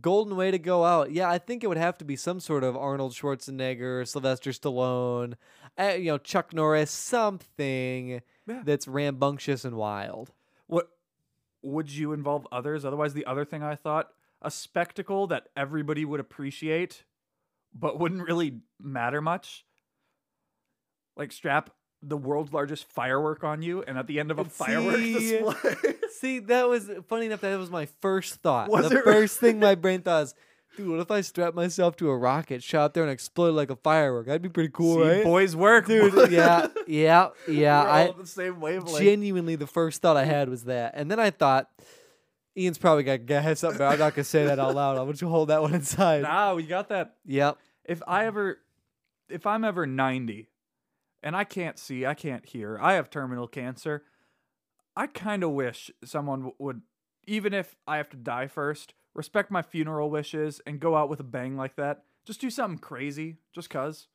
golden way to go out. Yeah, I think it would have to be some sort of Arnold Schwarzenegger, Sylvester Stallone, uh, you know, Chuck Norris, something Yeah. that's rambunctious and wild. What would you involve others? Otherwise, the other thing I thought a spectacle that everybody would appreciate, but wouldn't really matter much. Like strap the world's largest firework on you, and at the end of a firework See? display. See, that was funny enough. That was my first thought. Was the it really? first thing my brain thought was, dude, what if I strap myself to a rocket, shot up there, and explode like a firework? That'd be pretty cool, See, right? boys work, Dude, yeah, yeah, yeah. I the same wavelength. genuinely the first thought I had was that, and then I thought, Ian's probably got got had something, but I'm not gonna say that out loud. I'm gonna hold that one inside. Nah, we got that. Yep. If I ever, if I'm ever 90 and I can't see, I can't hear, I have terminal cancer, I kind of wish someone would, even if I have to die first, respect my funeral wishes and go out with a bang like that. Just do something crazy, just cuz.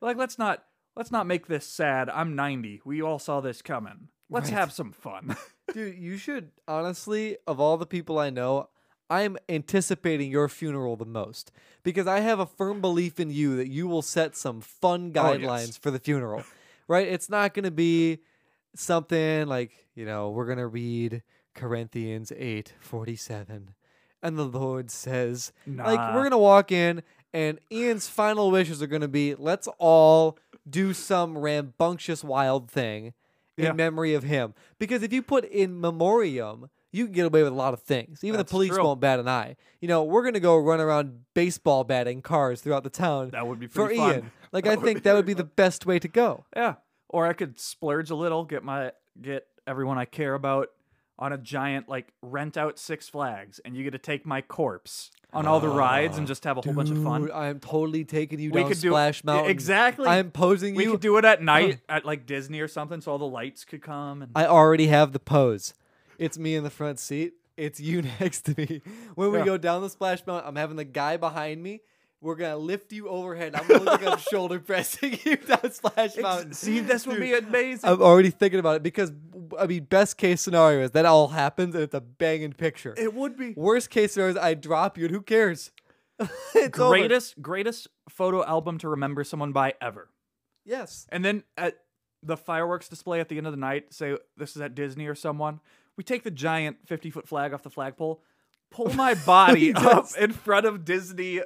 Like let's not let's not make this sad. I'm 90. We all saw this coming. Let's Right. have some fun. Dude, you should honestly, of all the people I know, I'm anticipating your funeral the most because I have a firm belief in you that you will set some fun Oh, yes. guidelines for the funeral. Right? It's not going to be something like, you know, we're going to read Corinthians 8:47 and the Lord says, like we're going to walk in and Ian's final wishes are going to be let's all do some rambunctious wild thing in Yeah. memory of him. Because if you put in memoriam, you can get away with a lot of things. Even That's the police true. won't bat an eye. You know, we're gonna go run around baseball batting cars throughout the town That would be for fun. Ian. Like I think that would be the best way to go. Yeah. Or I could splurge a little, get my get everyone I care about on a giant like rent out Six Flags, and you get to take my corpse on all the ah, rides and just have a whole bunch of fun. I'm totally taking you We down could do- Splash Mountain. exactly. I'm posing we you. could do it at night at like Disney or something, so all the lights could come. And I already have the pose. It's me in the front seat. It's you next to me. When we Yeah. go down the splash mountain, I'm having the guy behind me. We're gonna lift you overhead. I'm gonna look like shoulder pressing you down Splash Mountain. see, this would be amazing. I'm already thinking about it because I mean, best case scenario is that all happens and it's a banging picture. it would be Worst case scenario is I drop you and who cares? it's over. greatest greatest photo album to remember someone by ever. Yes. And then at the fireworks display at the end of the night, say this is at Disney or someone, we take the giant 50 foot flag off the flagpole, pull my body up in front of Disney,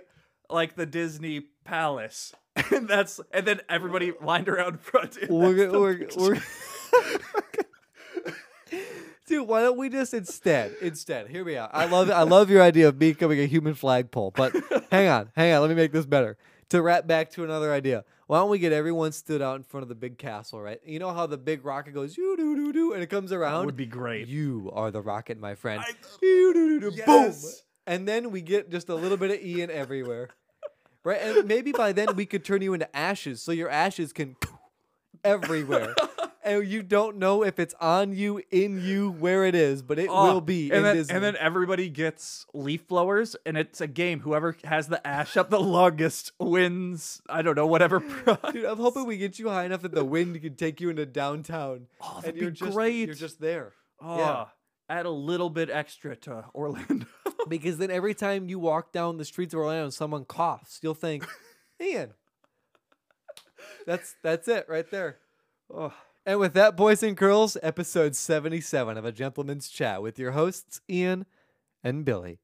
like the Disney Palace. And that's and then everybody lined around front. We're, we're, we're Dude, why don't we just instead, instead, hear me out. I love I love your idea of me becoming a human flagpole, but hang on, hang on, let me make this better. to wrap back to another idea. Why don't we get everyone stood out in front of the big castle, right? You know how the big rocket goes, you doo doo doo, and it comes That around? would be great. You are the rocket, my friend. I- Boom. And then we get just a little bit of Ian everywhere. Right? And maybe by then we could turn you into ashes so your ashes can everywhere. And you don't know if it's on you, in you, where it is, but it Oh, will be and then, and then everybody gets leaf blowers, and it's a game. Whoever has the ash up the longest wins. I don't know whatever. prize. Dude, I'm hoping we get you high enough that the wind can take you into downtown. Oh, that'd you're be just, great. You're just there. Oh, Yeah. add a little bit extra to Orlando. Because then every time you walk down the streets of Orlando and someone coughs, you'll think, Ian. That's that's it right there. oh. And with that, boys and girls, episode 77 of A Gentleman's Chat with your hosts, Ian and Billy.